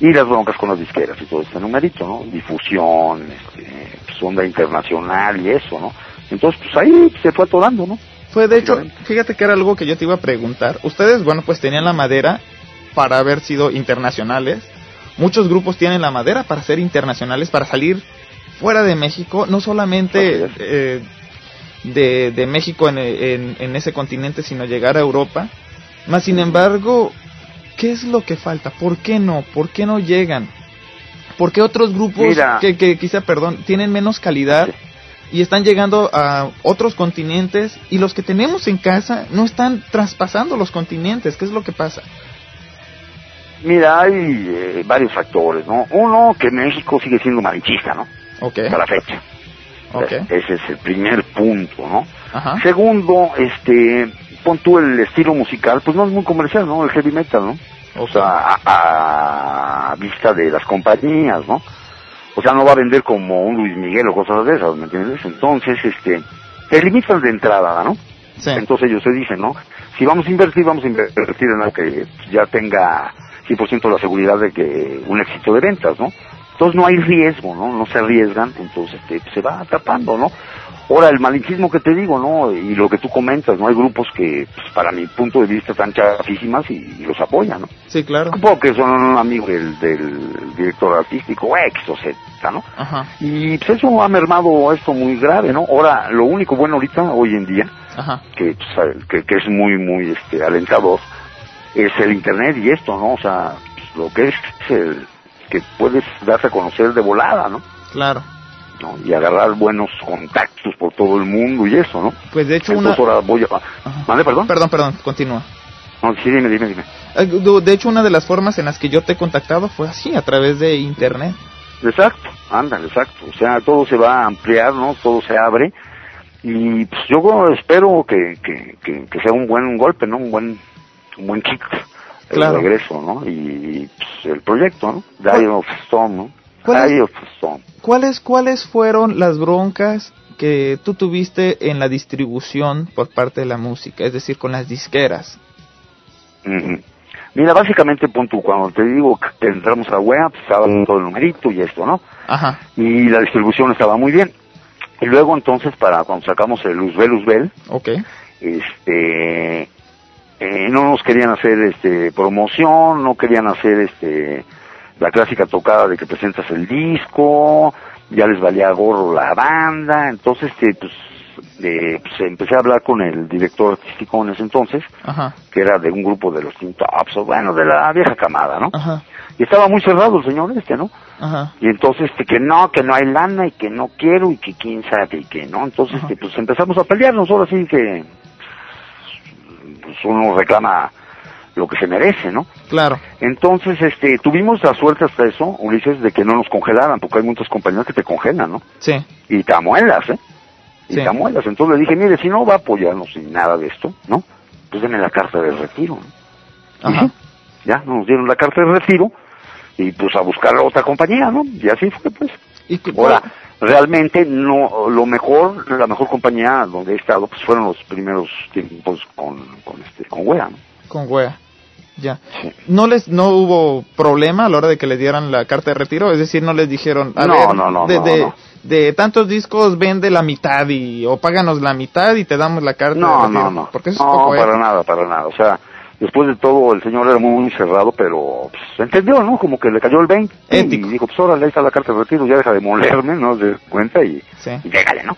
S2: Y las broncas con las disqueras y todo este numerito, ¿no? Difusión, este, pues, onda internacional y eso, ¿no? Entonces pues ahí se fue atorando, ¿no?
S1: Fue de hecho, fíjate que era algo que yo te iba a preguntar. Ustedes, bueno, pues tenían la madera para haber sido internacionales Muchos grupos tienen la madera para ser internacionales, para salir fuera de México, no solamente eh, de, México en, en, ese continente, sino llegar a Europa. Más sin embargo, ¿qué es lo que falta? ¿Por qué no? ¿Por qué no llegan? ¿Por qué otros grupos que, que quizá, perdón, tienen menos calidad y están llegando a otros continentes y los que tenemos en casa no están traspasando los continentes? ¿Qué es lo que pasa?
S2: Mira, hay eh, varios factores, ¿no? Uno, que México sigue siendo marichista, ¿no?
S1: Ok.
S2: Hasta la fecha.
S1: Okay.
S2: Ese es el primer punto, ¿no? Segundo, este, pon tú el estilo musical, pues no es muy comercial, ¿no? El heavy metal, ¿no? O sea, a, vista de las compañías, ¿no? O sea, no va a vender como un Luis Miguel o cosas de esas, ¿me entiendes? Entonces, este, te limitas de entrada, ¿no?
S1: Sí.
S2: Entonces ellos se dicen, ¿no? Si vamos a invertir, vamos a invertir en algo que ya tenga 100% la seguridad de que un éxito de ventas, ¿no? Entonces no hay riesgo, ¿no? No se arriesgan, entonces este, se va tapando, ¿no? Ahora, el malinchismo que te digo, ¿no? Y lo que tú comentas, ¿no? Hay grupos que, pues, para mi punto de vista, están chafísimas y, los apoyan, ¿no?
S1: Sí, claro.
S2: Porque son amigos del, del director artístico X o Z, ¿no?
S1: Ajá.
S2: Y pues eso ha mermado esto muy grave, ¿no? Ahora, lo único bueno ahorita, hoy en día,
S1: Ajá.
S2: Que, pues, que, que, es muy, muy este, alentador, es el internet y esto, ¿no? O sea, lo que es el que puedes darse a conocer de volada, ¿no?
S1: Claro.
S2: ¿no? Y agarrar buenos contactos por todo el mundo y eso, ¿no?
S1: Pues de hecho
S2: una... Ahora voy a... ¿Vale, perdón?
S1: Perdón, perdón, continúa.
S2: No, sí, dime, dime, dime.
S1: Eh, de hecho, una de las formas en las que yo te he contactado fue así, a través de internet.
S2: Exacto, anda, exacto. O sea, todo se va a ampliar, ¿no? Todo se abre. Y pues yo espero que, que, que, que sea un buen golpe, ¿no? Un buen un buen kick el regreso, ¿no? Y pues, el proyecto, ¿no? Diary of Storm, ¿no?
S1: of Storm. ¿Cuáles, ¿Cuáles fueron las broncas que tú tuviste en la distribución por parte de la música, es decir, con las disqueras?
S2: Mira, básicamente, pon tú, cuando te digo que entramos a web, pues, estaba todo el numerito y esto, ¿no?
S1: Ajá.
S2: Y la distribución estaba muy bien. Y luego entonces, para cuando sacamos el Luzbel Luzbel,
S1: Ok.
S2: este, eh, no nos querían hacer este promoción, no querían hacer este la clásica tocada de que presentas el disco, ya les valía gorro la banda, entonces este, pues, eh, pues empecé a hablar con el director artístico en ese entonces,
S1: Ajá.
S2: que era de un grupo de los Teen Tops, o bueno, de la vieja camada, ¿no?
S1: Ajá.
S2: Y estaba muy cerrado el señor este, ¿no?
S1: Ajá.
S2: Y entonces, este, que no, que no hay lana y que no quiero y que quién sabe y que no. Entonces, este, pues empezamos a pelearnos. Ahora sí que pues, uno reclama lo que se merece, ¿no?
S1: Claro.
S2: Entonces, este, tuvimos la suerte hasta eso, Ulises, de que no nos congelaran, porque hay muchas compañías que te congelan, ¿no?
S1: Sí.
S2: Y te amuelas, ¿eh? Y
S1: Sí.
S2: te amuelas. Entonces le dije, mire, si no va a apoyarnos en nada de esto, ¿no? Pues denme la carta de retiro. ¿no?
S1: Ajá.
S2: sí, ya nos dieron la carta de retiro y pues a buscar a otra compañía, ¿no? Y así fue, pues.
S1: Y
S2: Ahora, realmente no, lo mejor, la mejor compañía donde he estado, pues fueron los primeros tiempos con, con este, con Wea, ¿no?
S1: Con wea. Ya.
S2: Sí.
S1: ¿No les no hubo problema a la hora de que les dieran la carta de retiro? Es decir, no les dijeron, a
S2: No,
S1: ver,
S2: no, no,
S1: de,
S2: no,
S1: de,
S2: no.
S1: de tantos discos vende la mitad y o páganos la mitad y te damos la carta de
S2: No,
S1: retiro.
S2: no, no.
S1: Porque eso es
S2: no,
S1: poco, ¿eh?
S2: para nada, para nada. O sea, después de todo, el señor era muy cerrado, pero pues, entendió, ¿no? Como que le cayó el 20
S1: Ético.
S2: y dijo, pues ahora ahí está la carta de retiro, ya deja de molerme, ¿no? De cuenta y,
S1: Sí.
S2: y llégale, ¿no?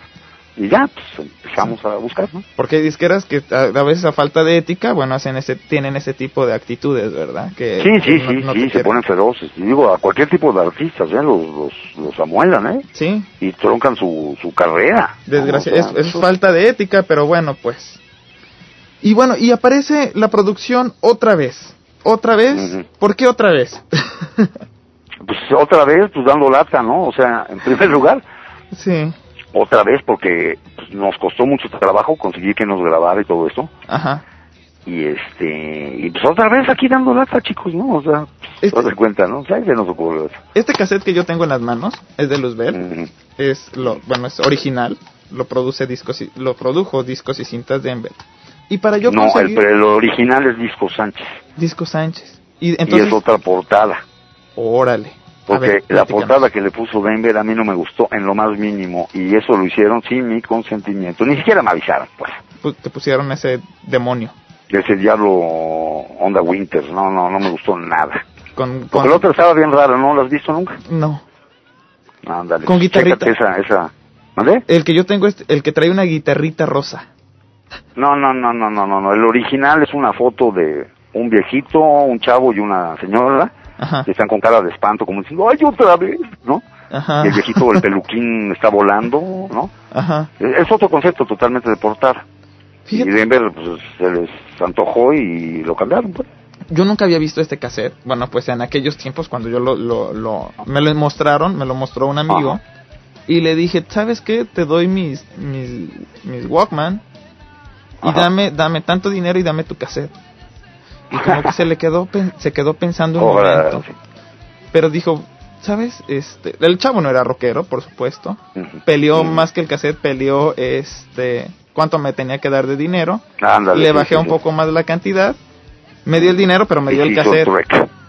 S2: Y ya, pues empezamos a buscar, ¿no?
S1: Porque hay disqueras que a, veces a falta de ética, bueno, hacen ese tienen ese tipo de actitudes, ¿verdad? Que
S2: Sí, sí,
S1: no-
S2: sí,
S1: no
S2: sí, se
S1: quieren.
S2: ponen feroces. Y digo, a cualquier tipo de artistas, ¿eh? Los, los, los amuelan, ¿eh?
S1: Sí,
S2: Y troncan su, su carrera. ¿no?
S1: desgracia,
S2: O sea,
S1: es, falta de ética, pero bueno, pues. Y bueno, y aparece la producción otra vez. ¿Otra vez?
S2: Ujú.
S1: ¿Por qué otra vez?
S2: Pues otra vez, pues dando lata, ¿no? O sea, en primer lugar,
S1: sí,
S2: otra vez porque pues, nos costó mucho trabajo conseguir que nos grabara y todo esto.
S1: ajá.
S2: Y este, y pues otra vez aquí dando lata, chicos, ¿no? O sea,
S1: Este-
S2: pues, de cuenta, ¿no? O sea, se nos ocurrió eso.
S1: Este cassette que yo tengo en las manos es de Luzbel.
S2: Ujú.
S1: Es lo, bueno, es original. Lo produce discos y, lo produjo discos y cintas Denver. Y para yo
S2: no, el,
S1: conseguir
S2: pero el original es Disco Sánchez.
S1: Disco Sánchez. Y
S2: y
S1: entonces,
S2: es otra portada.
S1: órale.
S2: Porque
S1: ver,
S2: la portada que le puso Denver a mí no me gustó en lo más mínimo. Y eso lo hicieron sin mi consentimiento. Ni siquiera me avisaron, pues.
S1: Pu- te pusieron ese demonio.
S2: De ese diablo Onda Winters. No, no, no me gustó nada.
S1: Con,
S2: Porque
S1: con-
S2: la otra estaba bien rara, ¿no? ¿La has visto nunca?
S1: No.
S2: Ándale.
S1: Con guitarrita.
S2: Esa, esa. ¿Mande?
S1: El que yo tengo es el que trae una guitarrita rosa.
S2: No, no, no, no, no, no, no. El original es una foto de un viejito, un chavo y una señora
S1: Ajá.
S2: que están con cara de espanto, como diciendo, ¡ay, otra vez! ¿No?
S1: Ajá.
S2: Y el viejito, el peluquín está volando, ¿no?
S1: Ajá.
S2: Es otro concepto totalmente de portar. Y Denver, pues, se les antojó y lo cambiaron, pues.
S1: yo nunca había visto este cassette. Bueno, pues en aquellos tiempos cuando yo lo, lo, lo- me lo mostraron, me lo mostró un amigo.
S2: Ajá.
S1: Y le dije, ¿sabes qué? Te doy mis, mis, mis Walkman. Y
S2: Ajá.
S1: dame, dame tanto dinero y dame tu cassette. Y como que se le quedó, se quedó pensando un momento. Pero dijo, ¿sabes? Este, el chavo no era rockero, por supuesto. Peleó más que el cassette, peleó este, cuánto me tenía que dar de dinero.
S2: Ándale,
S1: le bajé
S2: sí,
S1: un poco más la cantidad. Me dio el dinero, pero me dio el cassette.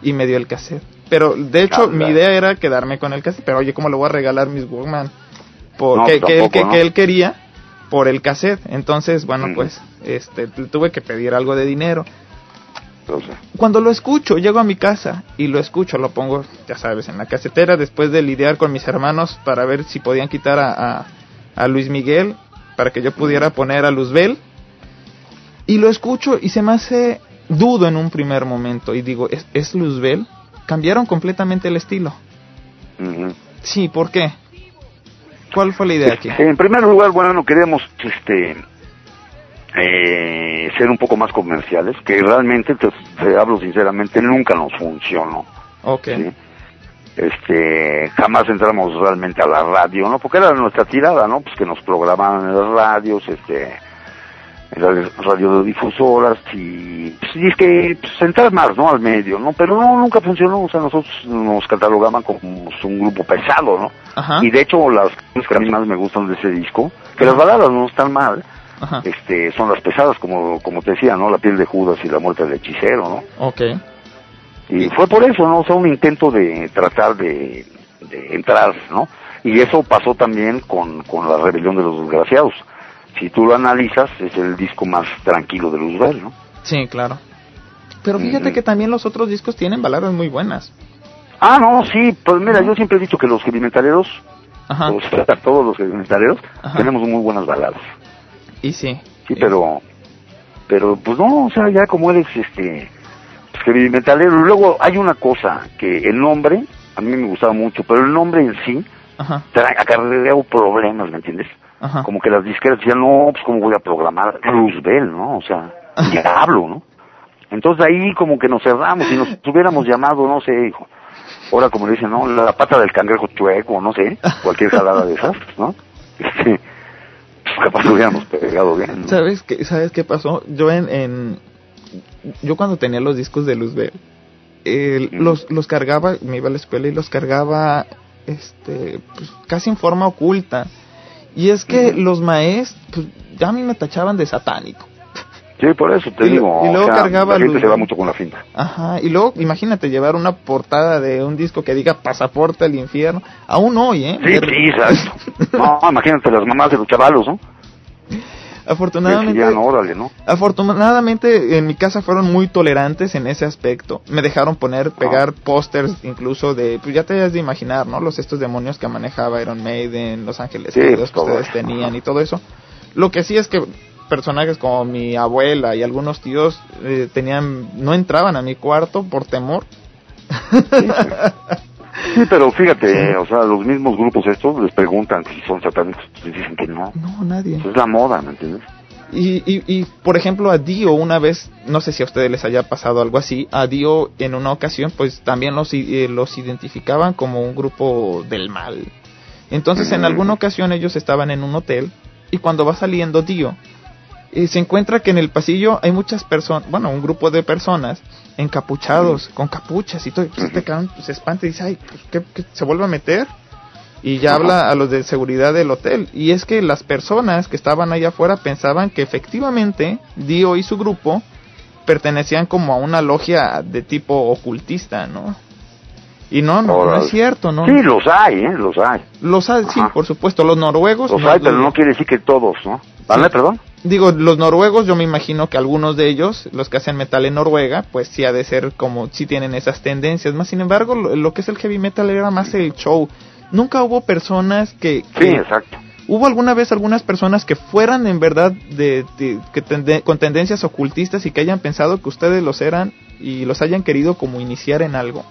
S1: Y me dio el cassette. Pero de hecho, mi idea era quedarme con el cassette. Pero oye, ¿cómo le voy a regalar mis Walkman? Por,
S2: No,
S1: que,
S2: tampoco, ¿no?
S1: que él quería por el cassette. Entonces, bueno, pues este, tu- tuve que pedir algo de dinero.
S2: Entonces,
S1: Cuando lo escucho, llego a mi casa y lo escucho, lo pongo, ya sabes, en la casetera después de lidiar con mis hermanos para ver si podían quitar a, a, a Luis Miguel para que yo pudiera poner a Luzbel. Y lo escucho y se me hace dudo en un primer momento y digo, ¿es, ¿es Luzbel? Cambiaron completamente el estilo. Sí, ¿por qué? ¿Cuál fue la idea aquí?
S2: En primer lugar, bueno, queremos este eh, ser un poco más comerciales, que realmente, te, te hablo sinceramente, nunca nos funcionó.
S1: Ok,
S2: ¿sí? Este, jamás entramos realmente a la radio, ¿no? Porque era nuestra tirada, ¿no? Pues que nos programaban en las radios, este, las radiodifusoras y, pues, y es que pues, entrar más, ¿no? Al medio, ¿no? Pero no, nunca funcionó, o sea, nosotros nos catalogaban como un grupo pesado, ¿no?
S1: ajá,
S2: Y de hecho, las canciones que a mí más me gustan de ese disco, que las baladas no están mal,
S1: ajá,
S2: este, son las pesadas, como, como te decía, ¿no? La piel de Judas y la muerte del hechicero, ¿no?
S1: ok,
S2: Y fue por eso, ¿no? O sea, un intento de tratar de, de entrar, ¿no? Y eso pasó también con, con la rebelión de los desgraciados. Si tú lo analizas, es el disco más tranquilo de Luzbel, ¿no?
S1: Sí, claro. Pero fíjate que también los otros discos tienen baladas muy buenas.
S2: Ah, no, sí, pues mira, yo siempre he dicho que los heavy-metaleros,
S1: Ajá.
S2: o sea, todos los
S1: Ajá.
S2: tenemos muy buenas baladas.
S1: Y sí.
S2: Sí, pero, pero pues no, o sea, ya como eres este, pues metalero. Y luego hay una cosa, que el nombre, a mí me gustaba mucho, pero el nombre en sí,
S1: Ajá.
S2: acarreó problemas, ¿me entiendes?
S1: Ajá.
S2: Como que las disqueras decían, no, pues cómo voy a programar Roosevelt, ¿no? O sea, diablo, ¿no? Entonces ahí como que nos cerramos y nos hubiéramos llamado, no sé, hijo. Ahora como le dicen, ¿no? La pata del cangrejo chueco, no sé, cualquier jalada de esas, ¿no? Este, pues capaz hubiéramos pegado bien, ¿no?
S1: ¿Sabes qué, ¿Sabes qué pasó? Yo en, en yo cuando tenía los discos de Luzbel, eh, los, los cargaba, me iba a la escuela y los cargaba este pues, casi en forma oculta. Y es que los maestros, pues, ya a mí me tachaban de satánico.
S2: Sí, por eso te
S1: Y
S2: digo.
S1: y luego
S2: o sea,
S1: cargaba
S2: la gente se va mucho con la finta.
S1: Ajá, y luego imagínate llevar una portada de un disco que diga Pasaporte al infierno, aún hoy, ¿eh?
S2: Sí, sí, exacto. No, imagínate las mamás de los chavalos, ¿no?
S1: Afortunadamente,
S2: Decían, órale, ¿no?
S1: Afortunadamente en mi casa fueron muy tolerantes en ese aspecto. Me dejaron poner, pegar pósters incluso de, pues ya te has de imaginar, ¿no? Los estos demonios que manejaba Iron Maiden, Los Ángeles
S2: Sí,
S1: que ustedes tenían y todo eso. Lo que sí es que personajes como mi abuela y algunos tíos eh, tenían, no entraban a mi cuarto por temor.
S2: Sí, pero fíjate, o sea, los mismos grupos estos les preguntan si son satánicos, les dicen que no.
S1: No, nadie.
S2: Eso es la moda, ¿me entiendes?
S1: Y, y, y, por ejemplo, a Dio una vez, no sé si a ustedes les haya pasado algo así, a Dio en una ocasión, pues también los, eh, los identificaban como un grupo del mal. Entonces, en
S2: Ujú.
S1: alguna ocasión ellos estaban en un hotel y cuando va saliendo Dio, eh, se encuentra que en el pasillo hay muchas personas, bueno, un grupo de personas encapuchados, con capuchas y todo. y, Pues este cabrón se espanta y dice, ay, pues, ¿qué, qué, se vuelve a meter? y ya habla a los de seguridad del hotel. Y es que las personas que estaban allá afuera pensaban que efectivamente Dio y su grupo pertenecían como a una logia de tipo ocultista, ¿no? Y no, no, no es cierto, ¿no?
S2: Sí, los hay, ¿eh? Los hay.
S1: Los hay, sí, por supuesto, los noruegos.
S2: Los
S1: no-
S2: hay, pero no quiere decir que todos, ¿no? ¿Vale, perdón?
S1: Digo, los noruegos, yo me imagino que algunos de ellos, los que hacen metal en Noruega, pues sí ha de ser como, sí tienen esas tendencias. Más sin embargo, lo, lo que es el heavy metal era más el show. Nunca hubo personas que...
S2: Sí, exacto.
S1: ¿Hubo alguna vez algunas personas que fueran en verdad de, de- que tende- con tendencias ocultistas y que hayan pensado que ustedes los eran y los hayan querido como iniciar en algo?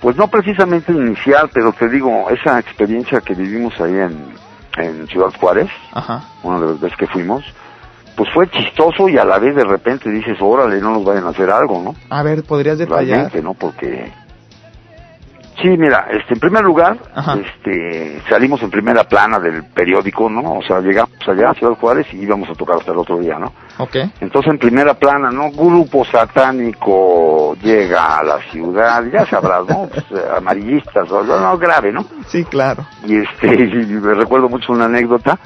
S2: Pues no precisamente inicial, pero te digo, esa experiencia que vivimos ahí en, en Ciudad Juárez,
S1: Ajá.
S2: una de las veces que fuimos, pues fue chistoso y a la vez de repente dices, órale, no nos vayan a hacer algo, ¿no?
S1: A ver, ¿podrías detallar?
S2: Realmente, ¿no? Porque... Sí, mira, este, en primer lugar,
S1: Ajá.
S2: este, salimos en primera plana del periódico, ¿no? O sea, llegamos allá a Ciudad Juárez y íbamos a tocar hasta el otro día, ¿no?
S1: Ok.
S2: Entonces en primera plana, ¿no? Grupo satánico llega a la ciudad, ya sabrás, ¿no? Pues, eh, amarillistas, o no, no, grave, ¿no?
S1: Sí, claro.
S2: Y este, y me recuerdo mucho una anécdota,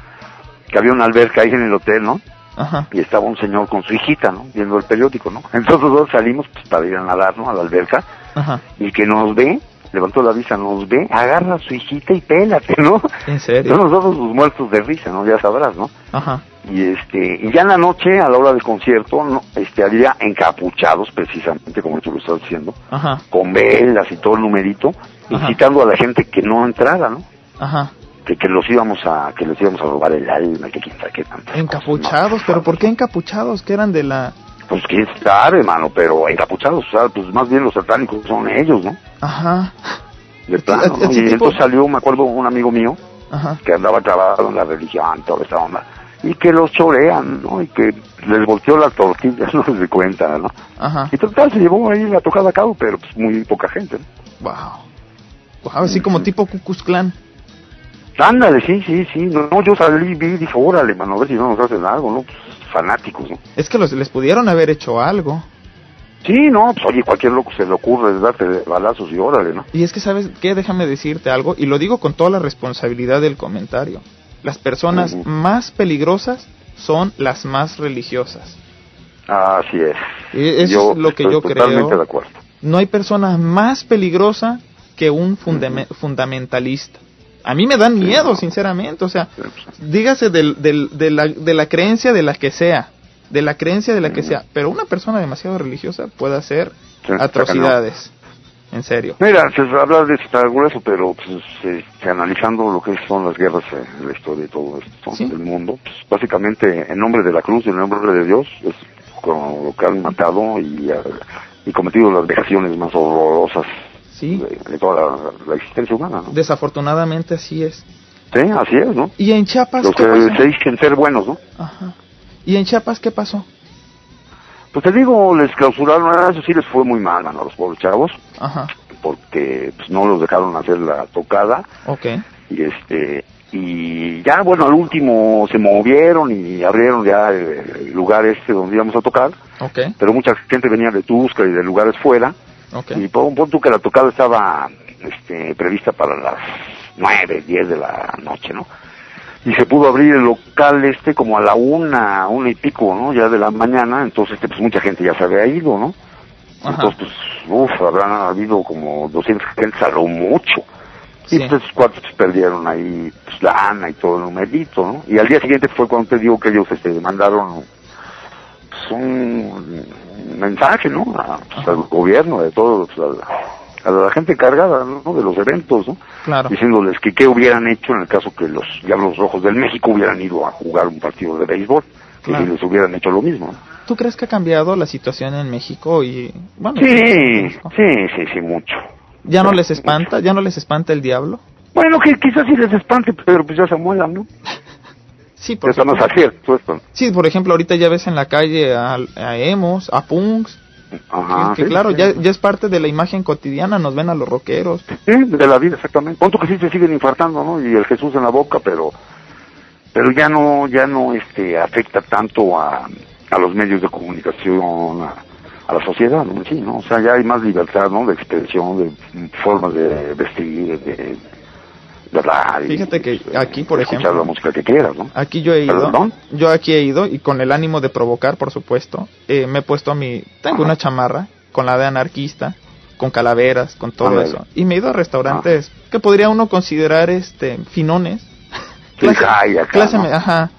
S2: que había una alberca ahí en el hotel, ¿no?
S1: Ajá.
S2: Y estaba un señor con su hijita, ¿no? Viendo el periódico, ¿no? Entonces nosotros salimos pues, para ir a nadar, ¿no? A la alberca,
S1: Ajá.
S2: y que nos ve, levantó la vista, nos ve, agarra a su hijita y pélate, ¿no?
S1: ¿En serio?
S2: Entonces nosotros pues, muertos de risa, ¿no? Ya sabrás, ¿no?
S1: Ajá.
S2: Y este y ya en la noche a la hora del concierto no este había encapuchados precisamente como tú lo estás diciendo
S1: Ajá.
S2: con velas y todo el numerito
S1: Ajá.
S2: incitando a la gente que no entrara no
S1: Ajá.
S2: que, que los íbamos a que les íbamos a robar el alma que quién sabe qué cosas,
S1: Encapuchados,
S2: ¿no?
S1: pero ¿por qué encapuchados? Que eran de la...
S2: pues quién sabe hermano pero encapuchados o sea pues más bien los satánicos son ellos no
S1: Ajá.
S2: de plano y entonces salió me acuerdo un amigo mío
S1: Ajá.
S2: que andaba trabado en la religión, toda esa onda, y que los chorean, ¿no? Y que les volteó la tortilla, no se cuenta, ¿no?
S1: Ajá.
S2: Y total, se llevó ahí la tocada a cabo, pero pues muy poca gente, ¿no?
S1: Wow. Wow, así como tipo Cucus Clan.
S2: Ándale, sí, sí, sí, no, yo salí vi y dije, órale, mano, a ver si no nos hacen algo, ¿no? Pues fanáticos, ¿no?
S1: Es que los, les pudieron haber hecho algo.
S2: Sí, no, pues oye, cualquier loco se le ocurre darte balazos y órale, ¿no?
S1: Y es que, ¿sabes qué? Déjame decirte algo, y lo digo con toda la responsabilidad del comentario. Las personas más peligrosas son las más religiosas.
S2: Así es.
S1: Eso
S2: Yo
S1: es lo que yo
S2: totalmente
S1: creo.
S2: de acuerdo.
S1: No hay persona más peligrosa que un fundame- fundamentalista. A mí me dan miedo, sinceramente. O sea, dígase del, del- de, la, de la creencia de la que sea. De la creencia de la que sea. Pero una persona demasiado religiosa puede hacer
S2: Sí,
S1: atrocidades. En serio.
S2: Mira, se habla de estar grueso, pero pues, este, analizando lo que son las guerras eh, la historia y todo esto
S1: Sí.
S2: del mundo, pues, básicamente en nombre de la cruz y en nombre de Dios es con lo que han matado y, y cometido las vejaciones más horrorosas
S1: Sí.
S2: de, de toda la, la existencia humana, ¿no?
S1: Desafortunadamente así es.
S2: Sí, así es, ¿no?
S1: ¿Y en Chiapas
S2: Los que se dicen ser buenos, ¿no?
S1: Ajá. ¿Y en Chiapas qué pasó?
S2: Pues te digo, les clausuraron, ah, eso sí les fue muy mal, a los pobres chavos,
S1: Ajá.
S2: porque pues, no los dejaron hacer la tocada
S1: Ok.
S2: y este y ya bueno al último se movieron y abrieron ya el, lugar este donde íbamos a tocar
S1: Ok.
S2: pero mucha gente venía de Tusca y de lugares fuera
S1: Ok.
S2: y por un punto que la tocada estaba este prevista para las nueve diez de la noche no y se pudo abrir el local este como a la una una y pico no ya de la mañana entonces este, pues mucha gente ya se había ido no
S1: Ajá.
S2: entonces pues uff habrán habido como 200 gente a lo mucho
S1: Sí.
S2: y pues cuatro perdieron ahí pues, lana y todo el numerito, ¿no? Y al día siguiente fue cuando te digo que ellos este, mandaron pues, un mensaje, ¿no? A, pues, al gobierno, de todos, pues, a, la, a la gente encargada, ¿no? De los eventos, ¿no?
S1: Claro.
S2: Diciéndoles que qué hubieran hecho en el caso que los Diablos Rojos del México hubieran ido a jugar un partido de béisbol.
S1: Claro.
S2: Y les hubieran hecho lo mismo. ¿no?
S1: ¿Tú crees que ha cambiado la situación en México y bueno,
S2: Sí,
S1: México?
S2: sí, sí, sí, mucho.
S1: ya no les espanta, ya no les espanta el diablo?
S2: Bueno, que quizás sí les espante, pero pues ya se muelan, ¿no?
S1: Sí, por
S2: está más
S1: supuesto.
S2: acierto esto.
S1: Sí, por ejemplo, ahorita ya ves en la calle a, a emos, a punks,
S2: Ajá.
S1: que
S2: sí,
S1: claro,
S2: sí.
S1: ya, ya es parte de la imagen cotidiana, nos ven a los rockeros.
S2: Sí, de la vida, exactamente. Punto que sí se siguen infartando, ¿no? Y el Jesús en la boca, pero pero ya no ya no este afecta tanto a, a los medios de comunicación, a, a la sociedad, ¿no? Sí, ¿no? O sea, ya hay más libertad, ¿no? De expresión, de formas de vestir, de, y,
S1: Fíjate que
S2: pues,
S1: aquí, por ejemplo-
S2: la música que quieras, ¿no?
S1: Aquí yo he ido,
S2: ¿Perdón?
S1: yo aquí he ido y con el ánimo de provocar, por supuesto, eh, me he puesto a mi, tengo
S2: Ajá.
S1: una chamarra con la de anarquista, con calaveras, con todo eso. Y me he ido a restaurantes que podría uno considerar este finones.
S2: Sí, acá,
S1: clase
S2: ¿no?
S1: me- ajá.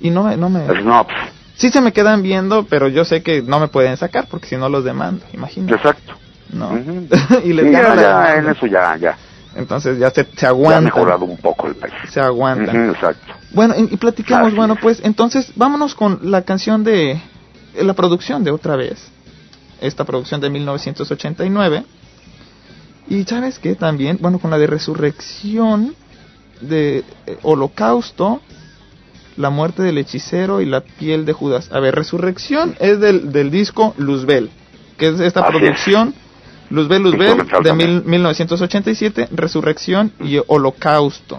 S1: Y no me, no me,
S2: Snobs.
S1: sí se me quedan viendo, pero yo sé que no me pueden sacar porque si no los demando, imagínate.
S2: Exacto.
S1: No. Y les
S2: Sí, ya, en eso ya, ya.
S1: Entonces ya se, se
S2: Ya ha mejorado un poco el país.
S1: Se aguantan.
S2: Ujú, exacto.
S1: Bueno, y, y
S2: Así
S1: bueno,
S2: es.
S1: pues entonces vámonos con la canción de eh, la producción de otra vez. Esta producción de 1989. Y sabes qué también, bueno, con la de Resurrección, de eh, Holocausto, La muerte del hechicero y La piel de Judas. A ver, Resurrección es del, del disco Luzbel, que es esta
S2: Así es.
S1: Luzbel, Luzbel, de mil- 1987, Resurrección y Holocausto.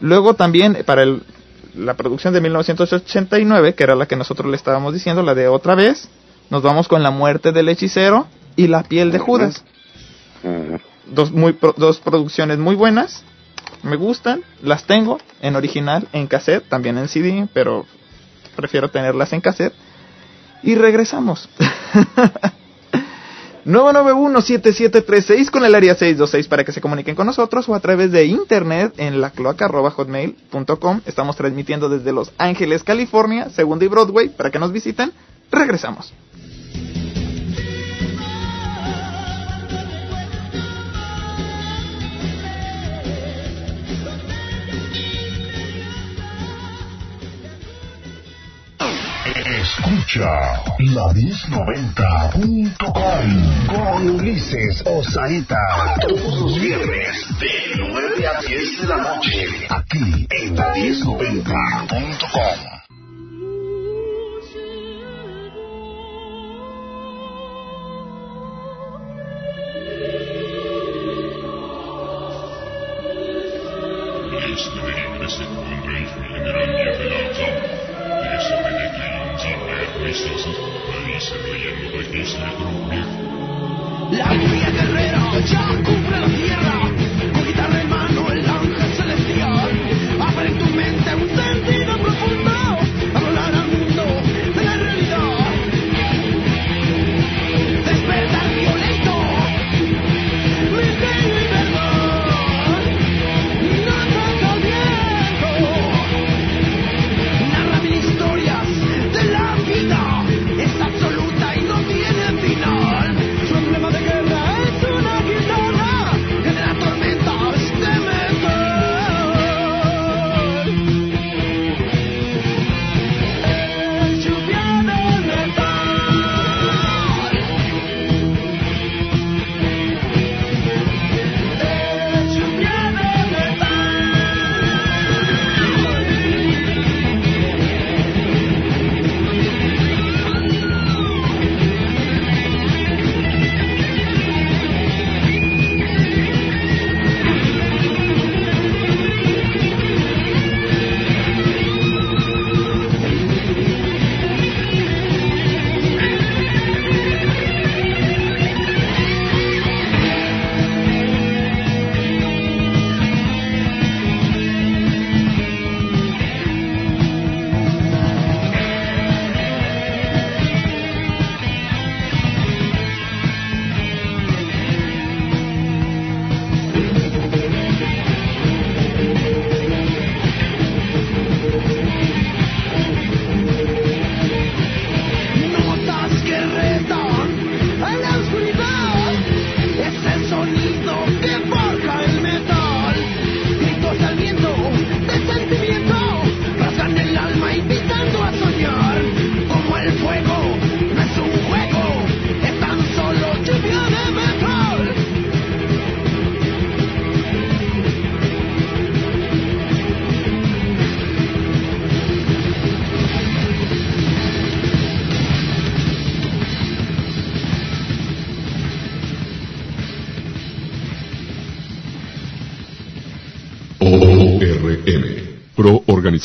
S1: Luego también para el- la producción de 1989, que era la que nosotros le estábamos diciendo, la de otra vez, nos vamos con La muerte del hechicero y La piel de Judas. Dos, muy, dos producciones muy buenas, me gustan, las tengo en original, en cassette, también en CD, pero prefiero tenerlas en cassette. Y regresamos. 991-7736 con el área 626 para que se comuniquen con nosotros o a través de internet en la cloaca.hotmail.com. Estamos transmitiendo desde Los Ángeles, California, Segunda y Broadway, para que nos visiten. Regresamos.
S6: Escucha la 1090.com con Ulises Osaeta. Todos los viernes de 9 a 10 de la noche. Aquí en la 1090.com.
S3: Este begripet kommer ifrån generaldirektören. Det
S8: La guía guerrera ya cubre la tierra,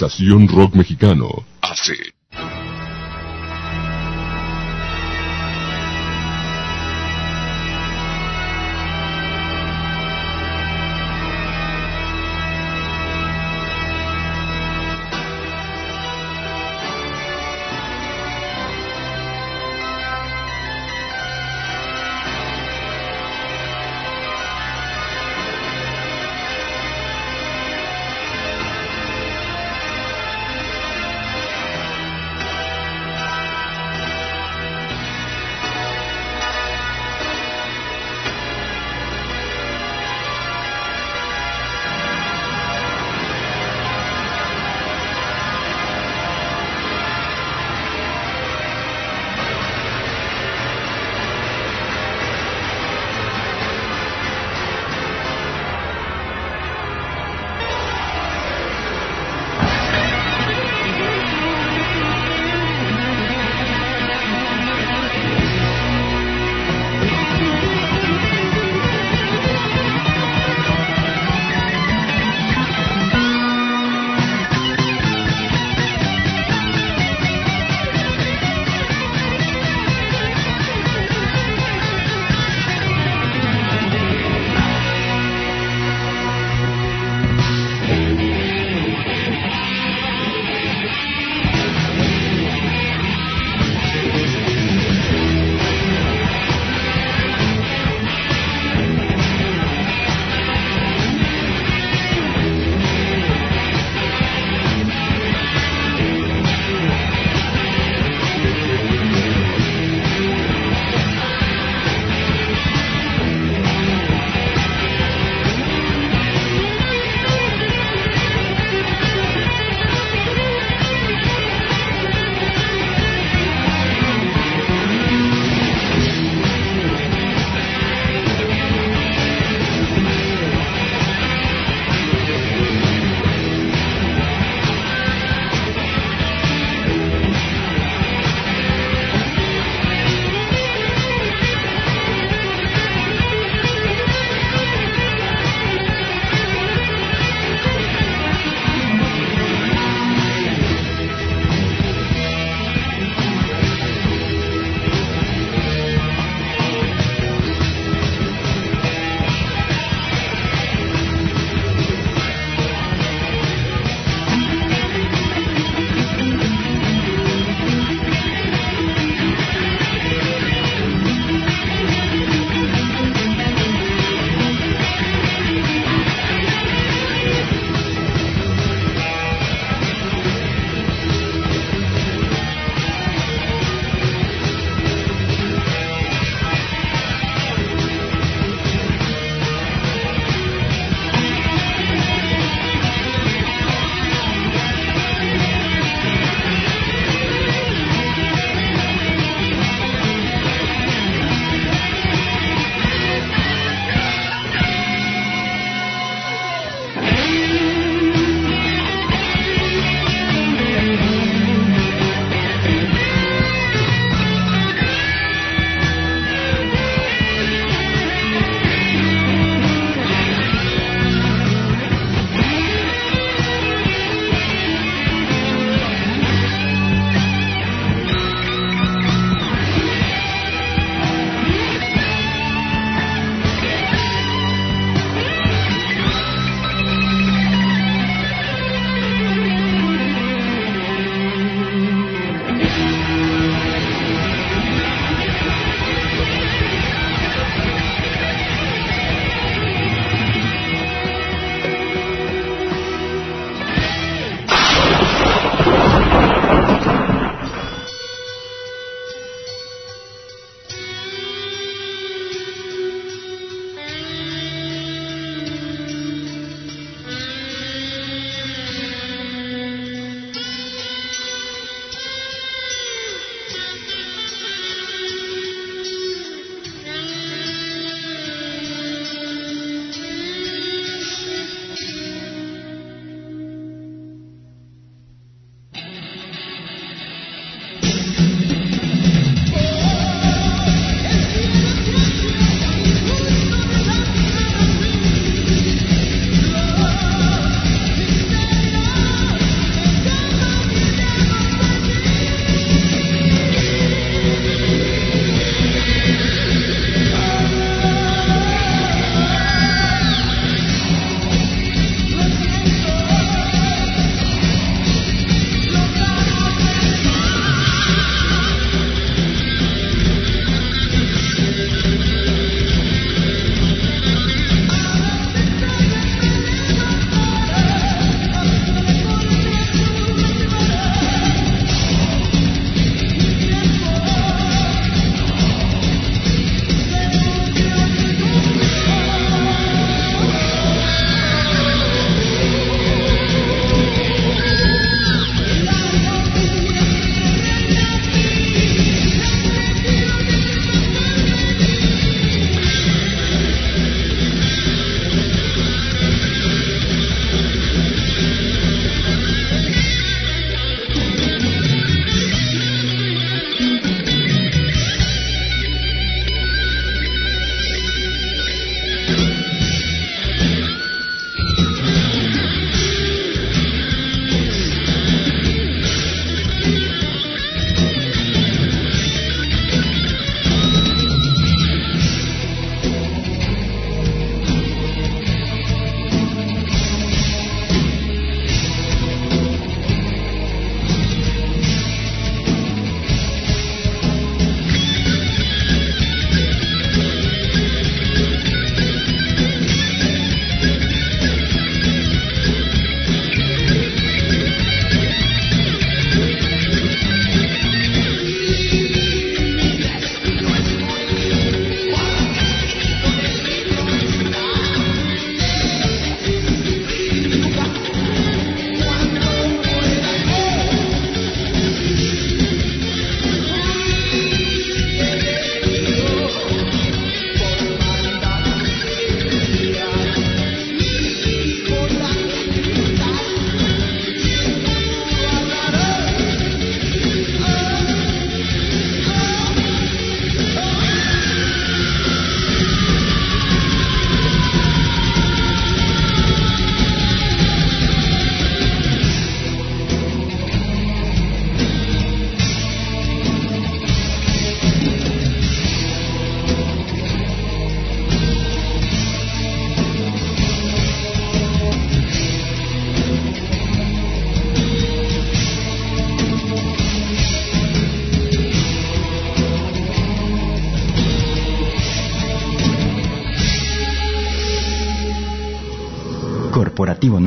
S7: Organización Rock Mexicano, AC.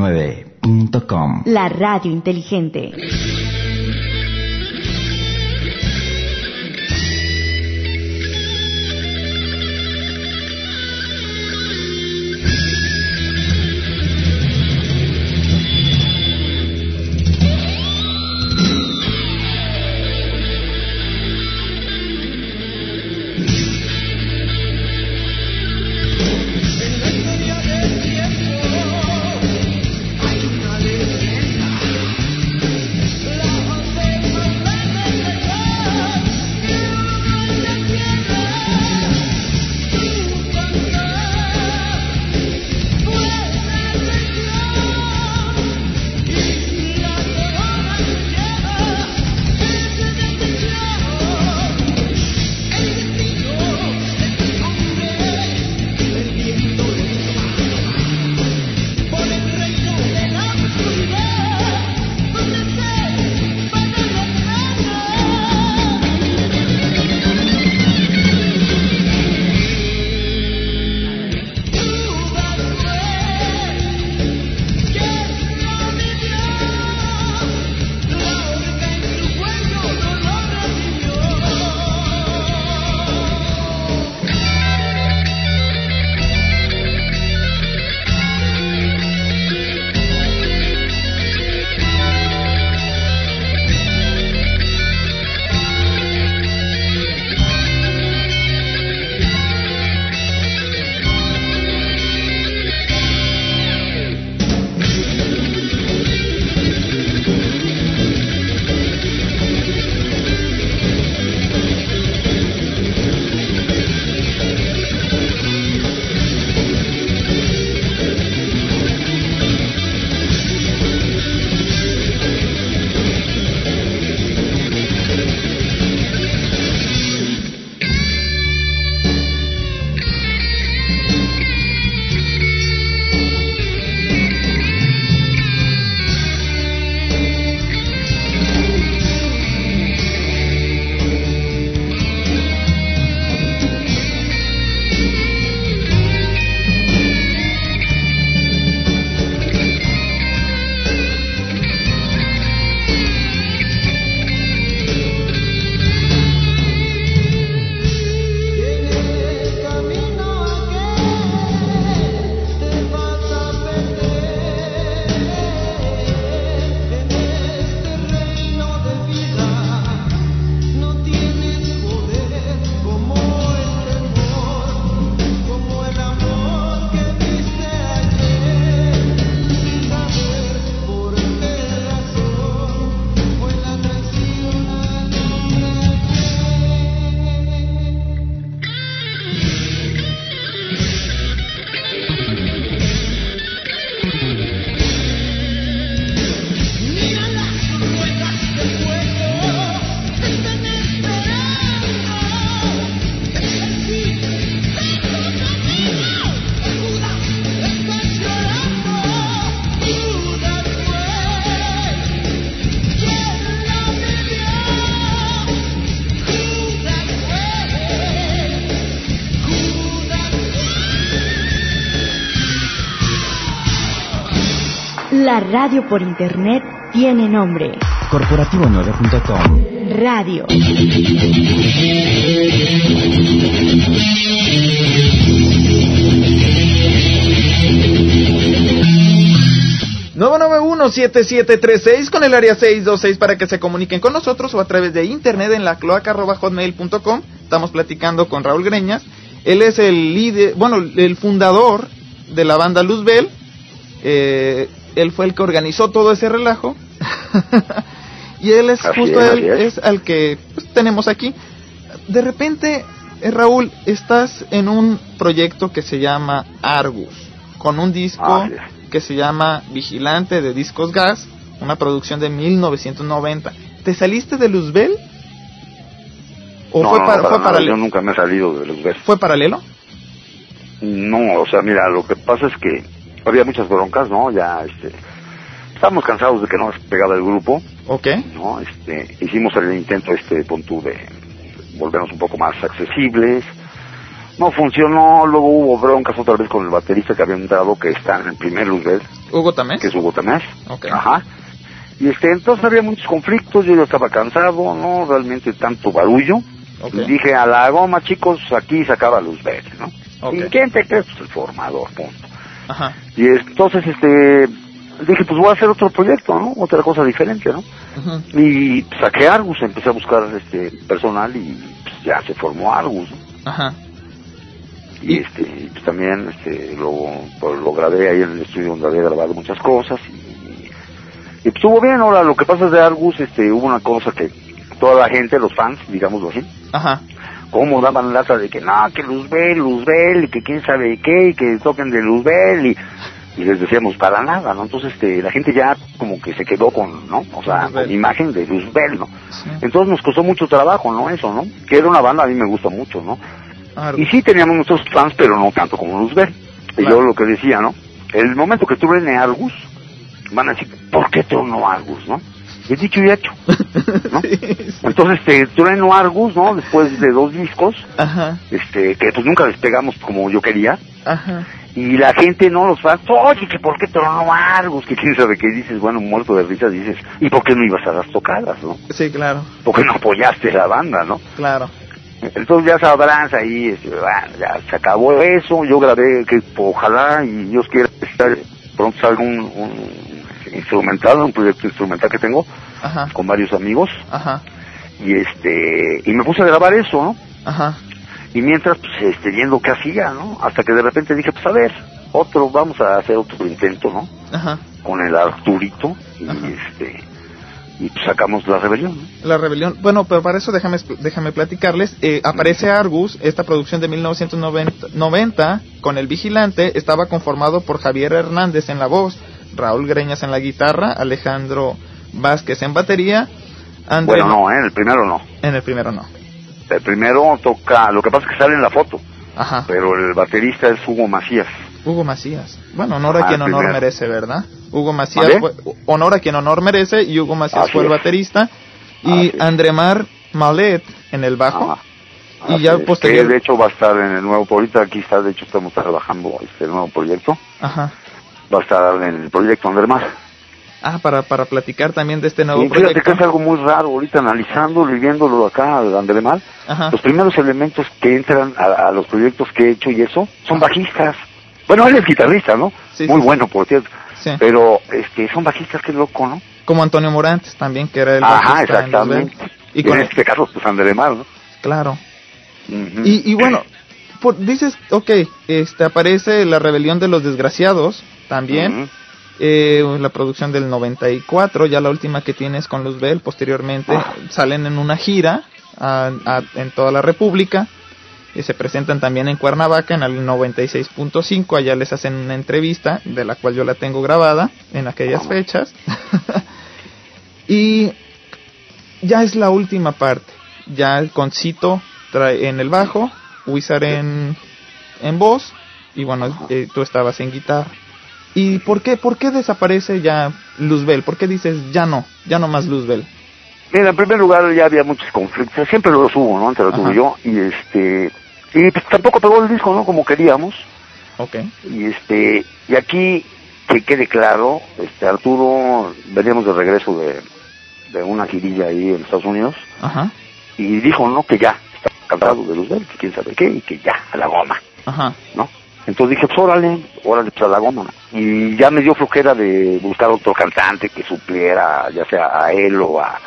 S3: Corporativo9.com La radio inteligente. Radio por internet tiene nombre.
S5: Corporativo9.com
S3: Radio.
S1: ...991-7736 con el área 626 para que se comuniquen con nosotros o a través de internet en la cloaca.hotmail.com. Estamos platicando con Raúl Greñas. Él es el líder, bueno, el fundador de la banda Luzbel. Eh, él fue el que organizó todo ese relajo. y él es
S2: Así
S1: justo
S2: es,
S1: él
S2: es.
S1: es al que pues, tenemos aquí. De repente, eh, Raúl, estás en un proyecto que se llama Argus, con un disco
S2: es.
S1: que se llama Vigilante de Discos Gas, una producción de 1990. ¿Te saliste de Luzbel? ¿O
S2: no,
S1: fue,
S2: no,
S1: par-
S2: para
S1: fue, paralelo?
S2: yo nunca me he salido de besos.
S1: ¿Fue paralelo?
S2: No, o sea, mira, lo que pasa es que había muchas broncas, ¿no? Ya, este, estábamos cansados de que no nos pegaba el grupo,
S1: ¿Ok?
S2: ¿no? Este, hicimos el intento, este, pon tú, de volvernos un poco más accesibles, No funcionó, luego hubo broncas otra vez con el baterista que había entrado, que está en el primer Luzbel,
S1: Hugo también.
S2: que es Hugo Tamés.
S1: Ok.
S2: Ajá. Y este, entonces había muchos conflictos, yo ya estaba cansado, ¿no? Realmente tanto barullo.
S1: Ok.
S2: Y dije, a la goma, chicos, aquí se acaba Luzbel, ¿no?
S1: Ok.
S2: ¿Y quién te crees? Pues el formador, punto.
S1: Ajá.
S2: Y entonces, este, dije, pues voy a hacer otro proyecto, ¿no? Otra cosa diferente, ¿no?
S1: Ujú.
S2: Y saqué Argus, empecé a buscar este personal y pues, ya se formó Argus, ¿no?
S1: Ajá.
S2: Y este, pues también este, lo, pues, lo grabé ahí en el estudio donde había grabado muchas cosas y, y pues estuvo bien. Ahora, lo que pasa es de Argus, este, hubo una cosa que toda la gente, los fans, digámoslo así,
S1: Ajá.
S2: Como daban lata de que no, que Luzbel, Luzbel, y que quién sabe qué, y que toquen de Luzbel, y, y les decíamos para nada, ¿no? Entonces, este, la gente ya como que se quedó con, ¿no? O sea,
S1: Luzbel.
S2: con imagen de Luzbel, ¿no?
S1: Sí.
S2: Entonces nos costó mucho trabajo, ¿no? Eso, ¿no? Que era una banda, a mí me gusta mucho, ¿no? Y sí teníamos nuestros fans, pero no tanto como Luzbel. Y
S1: Claro.
S2: yo lo que decía, ¿no? El momento que truene Argus, van a decir, ¿por qué tronó Argus, no? He dicho y hecho, ¿no?
S1: Sí, sí.
S2: Entonces, este, trueno Argus, ¿no? Después de dos discos,
S1: Ajá.
S2: este, que pues nunca despegamos como yo quería.
S1: Ajá.
S2: Y la gente, ¿no? Los fans, oye, que por qué tronó Argus, que quién sabe qué dices, bueno, muerto de risa dices, ¿y por qué no ibas a las tocadas, no?
S1: Sí, claro.
S2: ¿Por qué no apoyaste la banda, no?
S1: Claro.
S2: Entonces ya sabrás ahí, este, bueno, ya se acabó eso, yo grabé que ojalá y Dios quiera estar pronto salga un, un instrumental, un proyecto instrumental que tengo
S1: Ajá.
S2: con varios amigos
S1: Ajá.
S2: y este y me puse a grabar eso, ¿no?
S1: Ajá.
S2: Y mientras pues este viendo qué hacía, ¿no? Hasta que de repente dije, pues a ver, otro vamos a hacer otro intento, ¿no?
S1: Ajá.
S2: Con el Arturito y
S1: Ajá.
S2: este y pues sacamos la rebelión, ¿no?
S1: La rebelión. Bueno, pero para eso déjame, déjame platicarles. Eh, aparece Argus, esta producción de 1990 90, con El Vigilante. Estaba conformado por Javier Hernández en la voz, Raúl Greñas en la guitarra, Alejandro Vázquez en batería. André
S2: Bueno, no, ¿eh? El primero no.
S1: En el primero no.
S2: El primero toca, lo que pasa es que sale en la foto.
S1: Ajá.
S2: pero el baterista es Hugo Macías.
S1: Hugo Macías. Bueno, honor a quien honor
S2: primero.
S1: merece, ¿verdad? Hugo Macías
S2: ¿Vale?
S1: fue, honor a quien honor merece y Hugo Macías
S2: Así
S1: fue el
S2: es.
S1: baterista y
S2: Así.
S1: Andremar Malet en el bajo.
S2: Ajá.
S1: Y ya posterior-
S2: que de hecho va a estar en el nuevo proyecto, aquí está, de hecho estamos trabajando este nuevo proyecto,
S1: Ajá.
S2: Va a estar en el proyecto Andermar.
S1: Ah, para, para platicar también de este nuevo
S2: Y fíjate
S1: proyecto.
S2: que es algo muy raro ahorita analizándolo y viéndolo acá Andermar, los primeros elementos que entran a, a los proyectos que he hecho y eso son bajistas. Bueno, él es guitarrista, ¿no?
S1: Sí,
S2: muy
S1: sí,
S2: bueno, por cierto. Pero este son bajistas, qué loco, ¿no?
S1: Como Antonio Morantes también, que era el
S2: Ajá,
S1: bajista en Los
S2: exactamente.
S1: Bell.
S2: Y
S1: con
S2: en este caso, pues Andermar, ¿no?
S1: Claro. Y bueno, por, dices, ok, este, aparece La Rebelión de los Desgraciados también. Eh, la producción del 94, ya la última que tienes con Luzbel, posteriormente
S2: Ah.
S1: salen en una gira a- a- en toda la República y se presentan también en Cuernavaca en el 96.5, allá les hacen una entrevista de la cual yo la tengo grabada en aquellas fechas y ya es la última parte, ya el concito trae en el bajo, Wizard en, en voz y bueno, eh, tú estabas en guitarra. ¿Y por qué, por qué desaparece ya Luzbel? ¿Por qué dices ya no, ya no más Luzbel?
S2: Mira, en primer lugar ya había muchos conflictos, siempre los hubo, ¿no? Entre Arturo
S1: Ajá.
S2: y yo, y este, y pues tampoco pegó el disco, ¿no? Como queríamos,
S1: Ok,
S2: y este, y aquí, que quede claro, este, Arturo, veníamos de regreso de, de una girilla ahí en Estados Unidos,
S1: ajá,
S2: y dijo, ¿no? Que ya, está cansado de Luzbel, que quién sabe qué, y que ya, a la goma,
S1: ajá,
S2: ¿no? Entonces dije, pues órale, órale, pues a la goma. Y ya me dio flojera de buscar otro cantante que supliera, ya sea a él o a,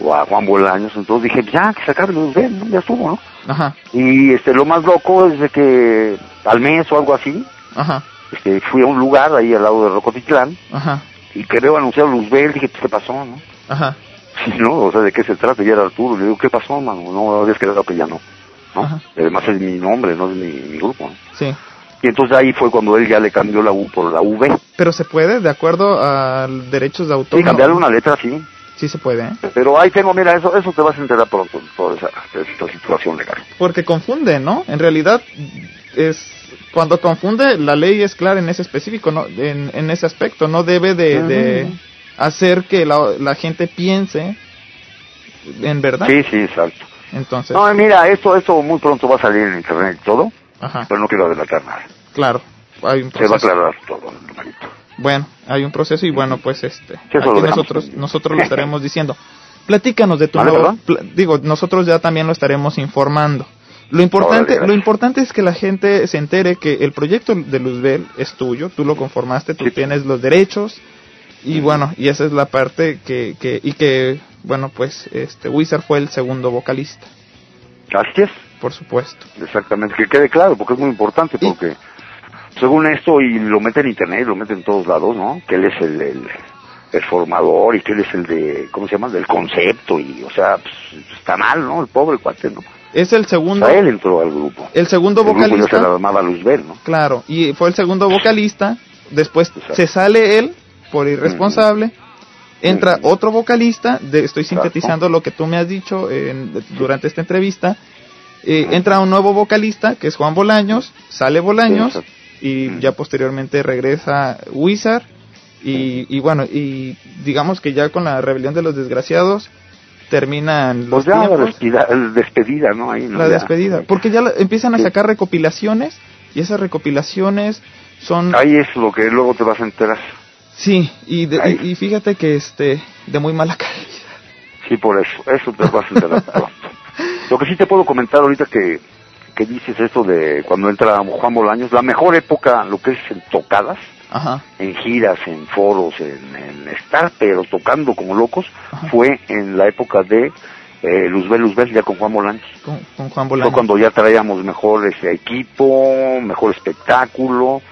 S2: o a Juan Bolaños. Entonces dije, ya, que se acabe los ¿no? ya estuvo, ¿no?
S1: ajá,
S2: Y este, lo más loco es de que al mes o algo así,
S1: ajá,
S2: este, fui a un lugar ahí al lado de Rocotitlán
S1: ajá,
S2: y veo anunciar Luzbel, dije, pues, ¿qué pasó, no?
S1: ajá,
S2: ¿no? O sea, ¿de qué se trata? Y era Arturo. Le digo, ¿qué pasó, mano? No habías quedado que ya no. ¿no?
S1: Ajá.
S2: Además es mi nombre, no es mi, mi grupo. ¿no?
S1: sí.
S2: Y entonces ahí fue cuando él ya le cambió la U por la V.
S1: Pero se puede, de acuerdo a derechos de autor.
S2: Sí, cambiarle una letra, sí.
S1: Sí se puede, ¿eh?
S2: Pero ahí tengo, mira, eso eso te vas a enterar pronto, toda esa, esta situación legal.
S1: Porque confunde, ¿no? En realidad es cuando confunde la ley es clara en ese específico, no, en, en ese aspecto no debe de. Hacer que la, la gente piense en verdad.
S2: Sí, sí, exacto.
S1: Entonces,
S2: No, mira, esto esto muy pronto va a salir en internet y todo.
S1: Ajá,
S2: Pero no quiero adelantar nada.
S1: claro. Hay un
S2: Se va a
S1: proceso.
S2: aclarar todo.
S1: Bueno, hay un proceso y bueno, pues este,
S2: Sí,
S1: aquí nosotros, nosotros lo estaremos diciendo. Platícanos de tu
S2: ¿Vale,
S1: nuevo, digo, nosotros ya también lo estaremos informando. Lo importante,
S2: Órale,
S1: lo importante es que la gente se entere que el proyecto de Luzbel es tuyo, tú lo conformaste, tú
S2: Sí.
S1: tienes los derechos y bueno, y esa es la parte que, que y que bueno, pues este Wizard fue el segundo vocalista,
S2: Así es,
S1: por supuesto.
S2: exactamente. Que quede claro, porque es muy importante,
S1: Y-
S2: porque según esto, y lo mete en internet, lo mete en todos lados, ¿no? Que él es el, el, el formador y que él es el de, ¿cómo se llama? Del concepto y, o sea, pues, está mal, ¿no? El pobre cuate, ¿no?
S1: Es el
S2: O
S1: segundo
S2: sea, él entró al grupo.
S1: el segundo
S2: el grupo ya se
S1: vocalista.
S2: la llamaba Luzbel, ¿no?
S1: Claro, y fue el segundo vocalista, después
S2: Exacto.
S1: se sale él por irresponsable, entra otro vocalista, de- estoy sintetizando lo que tú me has dicho en- durante esta entrevista, eh, entra un nuevo vocalista que es Juan Bolaños, sale Bolaños y ya posteriormente regresa Wizard y, y bueno, y digamos que ya con la rebelión de los desgraciados terminan los
S2: Pues ya la
S1: tiempos.
S2: despedida, ¿no? Ahí, ¿no?
S1: la
S2: Ya.
S1: despedida, porque ya la- empiezan a sacar recopilaciones y esas recopilacionas son
S2: Ahí es lo que luego te vas a enterar.
S1: Sí y, de- y, y fíjate que este de muy mala calidad.
S2: Sí, por eso, eso te vas a enterar pronto. Lo que sí te puedo comentar ahorita que, que dices esto de cuando entra Juan Bolaños, la mejor época, lo que es en tocadas,
S1: Ajá.
S2: en giras, en foros, en, en estar pero tocando como locos,
S1: Ajá.
S2: fue en la época de eh, Luzbel Luzbel, ya con Juan Bolaños.
S1: Con, con Juan
S2: Fue
S1: Bolaños.
S2: cuando ya traíamos mejor este equipo, mejor espectáculo,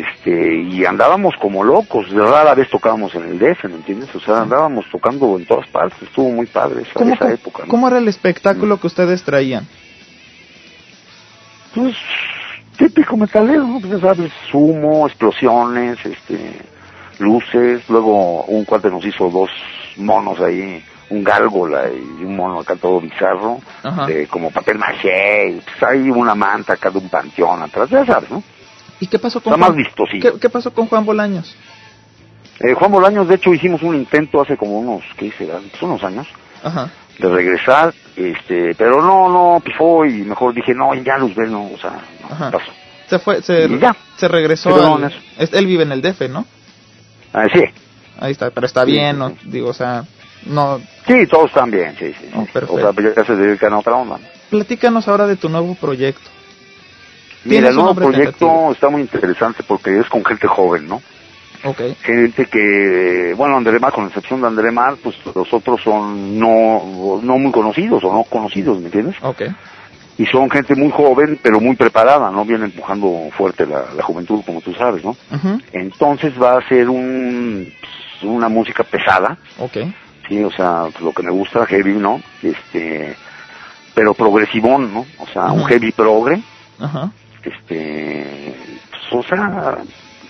S2: este y andábamos como locos, rara vez tocábamos en el DF, ¿me entiendes? O sea, andábamos tocando en todas partes, estuvo muy padre esa,
S1: ¿Cómo,
S2: esa época. ¿no?
S1: cómo era el espectáculo que ustedes traían?
S2: Pues típico metalero, ¿no? Pues ya sabes, humo, explosiones, este, luces, luego un cuate nos hizo dos monos ahí, un gálgola y un mono acá todo bizarro,
S1: Ajá.
S2: de como papel maché, y pues hay una manta acá de un panteón atrás, ya sabes, ¿no?
S1: ¿Y qué pasó con
S2: Está más
S1: Juan? ¿Qué, qué pasó con Juan Bolaños?
S2: Eh, Juan Bolaños, de hecho, hicimos un intento hace como unos, ¿qué será? Pues unos años,
S1: Ajá.
S2: de regresar, este, pero no, no, pifó y mejor dije, no, ya Luzbel no, o sea, no,
S1: Ajá.
S2: pasó.
S1: Se fue, se,
S2: ya.
S1: se regresó. Al- es- él vive en el DF, ¿no?
S2: Ah, sí,
S1: Ahí está, pero está bien,
S2: sí,
S1: ¿no?
S2: sí.
S1: Digo, o sea, no.
S2: Sí, todos están bien, sí, sí.
S1: Oh,
S2: sí.
S1: perfecto.
S2: O sea, ya se dedican a otra onda.
S1: Platícanos ahora de tu nuevo proyecto.
S2: Mira,
S1: ¿Tienes
S2: el nuevo proyecto
S1: tentativo?
S2: está muy interesante porque es con gente joven, ¿no?
S1: Ok.
S2: Gente que, bueno, Andremar, con excepción de Andremar, pues los otros son no, no muy conocidos o no conocidos, ¿me entiendes?
S1: Ok.
S2: Y son gente muy joven, pero muy preparada, ¿no? Viene empujando fuerte la, la juventud, como tú sabes, ¿no?
S1: Ujú.
S2: Entonces va a ser un, pues, una música pesada,
S1: Ok.
S2: sí, o sea, lo que me gusta, heavy, ¿no? Este, pero progresivón, ¿no? O sea, un heavy progre,
S1: Ajá.
S2: Este, pues, o sea,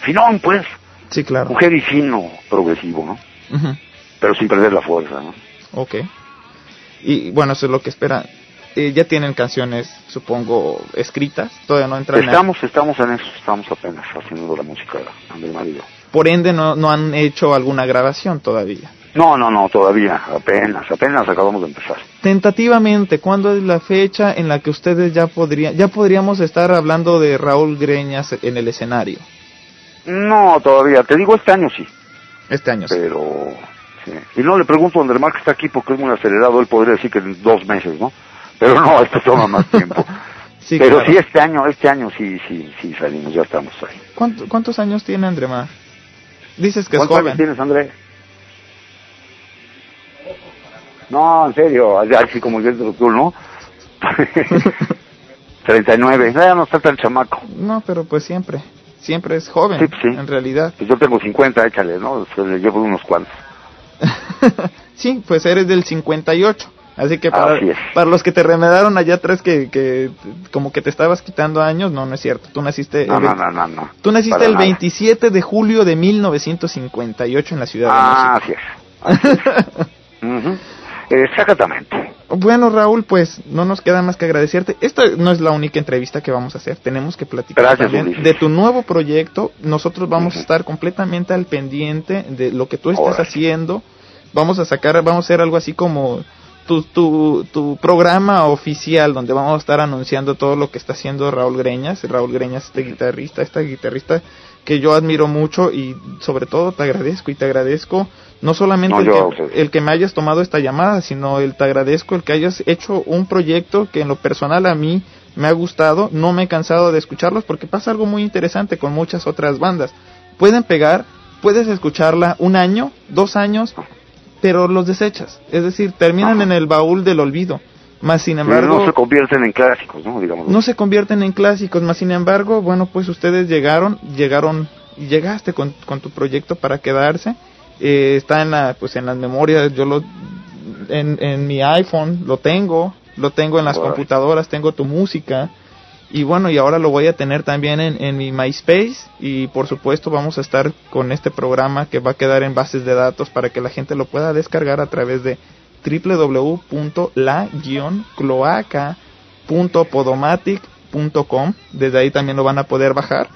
S2: finón, pues,
S1: Sí, claro.
S2: un heavy fino, progresivo, ¿no?
S1: Ujú.
S2: Pero sin perder la fuerza, ¿no?
S1: Ok. Y bueno, eso es lo que espera. Eh, ya tienen canciones, supongo, escritas. Todavía no entran.
S2: Estamos, estamos en eso, estamos apenas haciendo la música, Andrés Mario.
S1: Por ende, no, no han hecho alguna grabación todavía.
S2: No, no, no, todavía, apenas, apenas acabamos de empezar.
S1: Tentativamente, ¿cuándo es la fecha en la que ustedes ya podrían, ya podríamos estar hablando de Raúl Greñas en el escenario?
S2: No, todavía, te digo, este año sí,
S1: Este año. sí.
S2: pero... Sí. Y no le pregunto a Andrés Mar que está aquí porque es muy acelerado, él podría decir que en dos meses, ¿no? Pero no, esto toma más tiempo.
S1: Sí,
S2: pero
S1: claro.
S2: sí, este año, este año sí, sí, sí salimos, ya estamos ahí.
S1: ¿Cuánto- ¿Cuántos años tiene Andremar? Dices que es
S2: ¿Cuántos años
S1: joven.
S2: tienes, Andrés? No, en serio, así como yo tú, ¿no? 39, ya no está tan chamaco.
S1: No, pero pues siempre. Siempre es joven,
S2: Sí, pues sí.
S1: en realidad.
S2: Pues yo tengo 50, échale, ¿no? Pues le llevo unos cuantos.
S1: sí, pues eres del 58. Así que para,
S2: Así es.
S1: para los que te remedaron allá atrás que, que como que te estabas quitando años, no, no es cierto. Tú naciste,
S2: No,
S1: el,
S2: no, no, no, no.
S1: Tú naciste
S2: Para
S1: el
S2: nada.
S1: 27 de julio de 1958 en la Ciudad
S2: Ah,
S1: de
S2: así es.
S1: México.
S2: Ujú. Exactamente.
S1: Bueno, Raúl, pues no nos queda más que agradecerte. Esta no es la única entrevista que vamos a hacer. Tenemos que platicar
S2: Gracias,
S1: también de tu nuevo proyecto. Nosotros vamos a estar completamente al pendiente de lo que tú estás haciendo. Vamos a sacar, vamos a hacer algo así como tu, tu, tu programa oficial donde vamos a estar anunciando todo lo que está haciendo Raúl Greñas. Raúl Greñas, este guitarrista, esta guitarrista que yo admiro mucho y sobre todo te agradezco y te agradezco no solamente
S2: No,
S1: el,
S2: yo
S1: que,
S2: ustedes.
S1: el que me hayas tomado esta llamada, sino el te agradezco el que hayas hecho un proyecto que en lo personal a mí me ha gustado, no me he cansado de escucharlos porque pasa algo muy interesante con muchas otras bandas. Pueden pegar, puedes escucharla un año, dos años, pero los desechas. Es decir, terminan
S2: Ajá.
S1: en el baúl del olvido. Más sin
S2: Pero
S1: embargo,
S2: no se convierten en clásicos, ¿no? Digamos.
S1: no se convierten en clásicos, más sin embargo, bueno, pues ustedes llegaron, llegaron, llegaste con, con tu proyecto para quedarse. Eh, está en la, pues en las memorias, yo lo, en, en mi iPhone lo tengo, lo tengo en las computadoras, tengo tu música. Y bueno, y ahora lo voy a tener también en, en mi MySpace y por supuesto vamos a estar con este programa que va a quedar en bases de datos para que la gente lo pueda descargar a través de www.la-cloaca.podomatic.com. Desde ahí también lo van a poder bajar.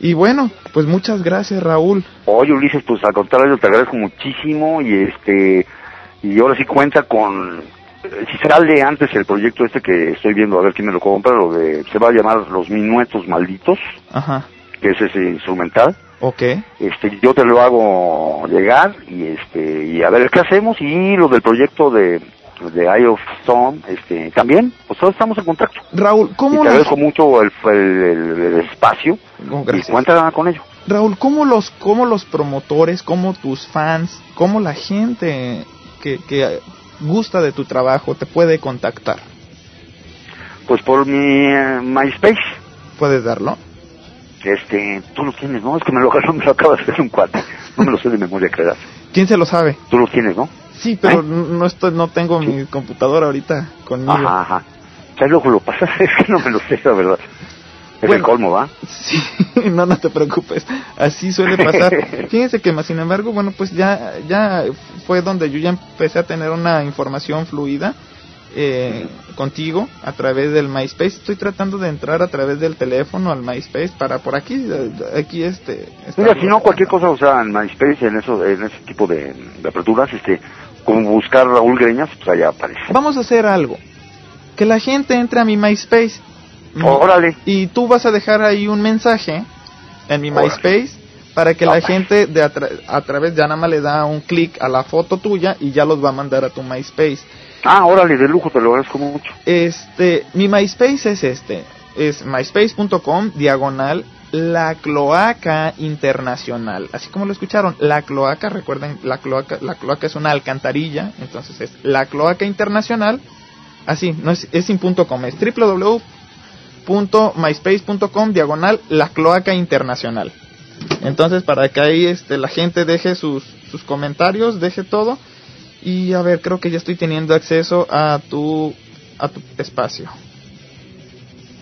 S1: Y bueno, pues muchas gracias Raúl.
S2: Oye, Ulises, pues al contrario, te agradezco muchísimo y este y ahora sí cuenta con si sale antes el proyecto este que estoy viendo a ver quién me lo compra, lo de se va a llamar Los Minuetos Malditos,
S1: Ajá,
S2: que es ese instrumental.
S1: ok.
S2: Este, yo te lo hago llegar y este y a ver qué hacemos y lo del proyecto de de Eye of Storm, este, también, pues todos estamos en contacto.
S1: Raúl,
S2: Y
S1: ¿cómo
S2: te
S1: la-
S2: agradezco mucho el, el, el- el espacio y cuenta con ello.
S1: Raúl, ¿cómo los, cómo los promotores, cómo tus fans, cómo la gente que, que gusta de tu trabajo te puede contactar?
S2: Pues por mi eh, MySpace,
S1: ¿Puedes darlo?
S2: este, tú lo tienes, ¿no? Es que me lo, me lo acaba de hacer un cuate. No me lo sé de memoria.
S1: ¿Quién se lo sabe?
S2: Tú lo tienes, ¿no?
S1: Sí, pero
S2: ¿Eh?
S1: no estoy, no tengo mi computadora ahorita conmigo.
S2: Ajá, ajá. Ya luego lo pasas, es que no me lo sé, la verdad. Es
S1: Bueno.
S2: el colmo, ¿va?
S1: Sí, no, no te preocupes. Así suele pasar. Fíjense que, más sin embargo, bueno, pues ya, ya fue donde yo ya empecé a tener una información fluida eh, contigo a través del MySpace. Estoy tratando de entrar a través del teléfono al MySpace para por aquí, aquí este.
S2: Mira, si no, cualquier cosa, o sea, en MySpace, en, eso, en ese tipo de, de aperturas, este, como buscar Raúl Greñas, pues allá aparece.
S1: Vamos a hacer algo. Que la gente entre a mi MySpace. Mm,
S2: Órale.
S1: Y tú vas a dejar ahí un mensaje en mi
S2: Órale.
S1: MySpace para que la gente de a, tra- a través nada más le da un clic a la foto tuya y ya los va a mandar a tu MySpace.
S2: Ah, órale, de lujo, te lo agradezco mucho.
S1: Este, mi MySpace es este, es myspace.com diagonal la cloaca internacional, así como lo escucharon, la cloaca, recuerden, la cloaca, la cloaca es una alcantarilla, entonces es la cloaca internacional, así, no es, es sin punto com, es www.myspace.com diagonal la cloaca internacional. Entonces, para que ahí este, la gente deje sus, sus comentarios, deje todo. Y a ver, creo que ya estoy teniendo acceso a tu, a tu espacio.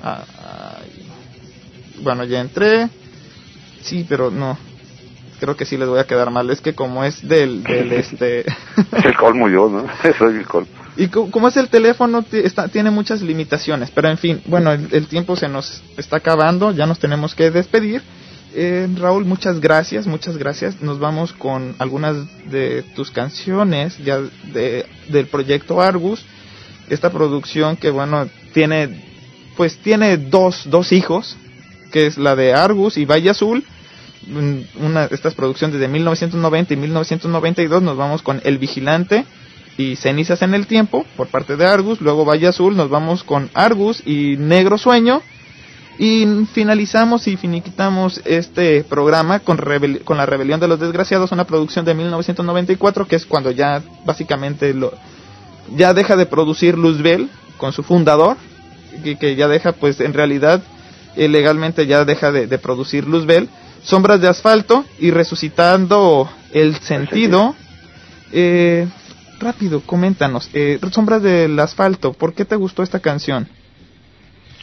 S1: Ah. Bueno, ya entré. Sí, pero no. Creo que sí les voy a quedar mal. Es que como es del, del este...
S2: Es el colmo yo, ¿no? Soy el colmo.
S1: Y co- como es el teléfono, está, tiene muchas limitaciones. Pero en fin, bueno, el, el tiempo se nos está acabando, ya nos tenemos que despedir. Eh, Raúl, muchas gracias, muchas gracias. Nos vamos con algunas de tus canciones ya de, del proyecto Argus. Esta producción que, bueno, tiene, pues tiene dos, dos hijos, que es la de Argus y Valle Azul. Mm, Una, estas producciones de 1990 y 1992 nos vamos con El Vigilante y Cenizas en el Tiempo por parte de Argus, luego Valle Azul nos vamos con Argus y Negro Sueño y finalizamos y finiquitamos este programa con, rebel- con La Rebelión de los Desgraciados, una producción de 1994 que es cuando ya básicamente lo, ya deja de producir Luzbel con su fundador, que, que ya deja pues en realidad eh, legalmente ya deja de, de producir Luzbel, Sombras de Asfalto y Resucitando el Sentido. Eh, rápido, coméntanos, eh, Sombras del Asfalto, ¿por qué te gustó esta canción?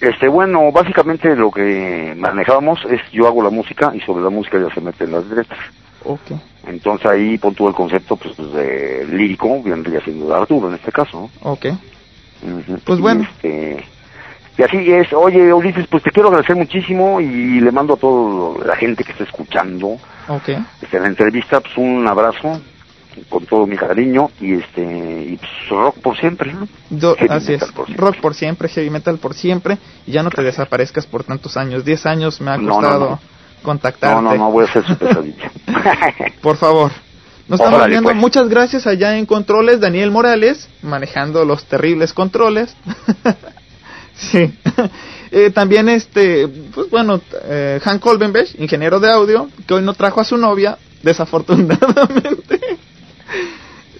S2: Este, bueno, básicamente lo que manejábamos es yo hago la música y sobre la música ya se meten las letras.
S1: Ok,
S2: Entonces ahí pon tú el concepto pues, de lírico, vendría siendo de Arturo en este caso. ¿no?
S1: ok. Pues
S2: Y,
S1: bueno.
S2: este, y así es. Oye, Ulises, pues te quiero agradecer muchísimo y le mando a toda la gente que está escuchando
S1: Ok,
S2: este, la entrevista pues un abrazo con todo mi cariño y este y pues, rock por siempre, ¿no?
S1: Do- así es,
S2: por
S1: rock por siempre, heavy metal por siempre, y ya no te desaparezcas por tantos años. Diez años me ha
S2: No, no,
S1: costado
S2: no.
S1: contactarte.
S2: No, no, no voy a hacer su pesadilla.
S1: Por favor. Nos estamos viendo.
S2: pues.
S1: Muchas gracias allá en controles, Daniel Morales, manejando los terribles controles. sí. Eh, también este, pues bueno, eh, Han Kolbenbech, ingeniero de audio, que hoy no trajo a su novia, desafortunadamente.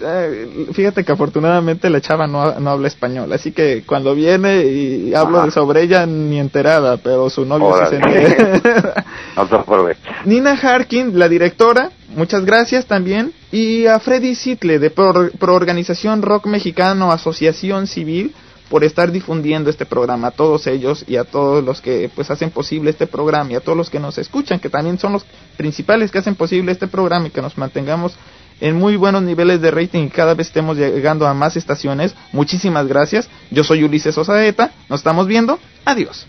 S1: Eh, fíjate que afortunadamente la chava no, no habla español, así que cuando viene y hablo
S2: Ajá.
S1: de sobre ella ni enterada, pero su novio sí se
S2: Órale.
S1: entera. Nina Harkin, la directora, muchas gracias también. Y a Freddy Sitle, de Pro, Pro Organización Rock Mexicano, Asociación Civil, por estar difundiendo este programa. A todos ellos y a todos los que pues hacen posible este programa y a todos los que nos escuchan, que también son los principales que hacen posible este programa y que nos mantengamos en muy buenos niveles de rating y cada vez estemos llegando a más estaciones. Muchísimas gracias. Yo soy Ulises Osaeta. Nos estamos viendo. Adiós.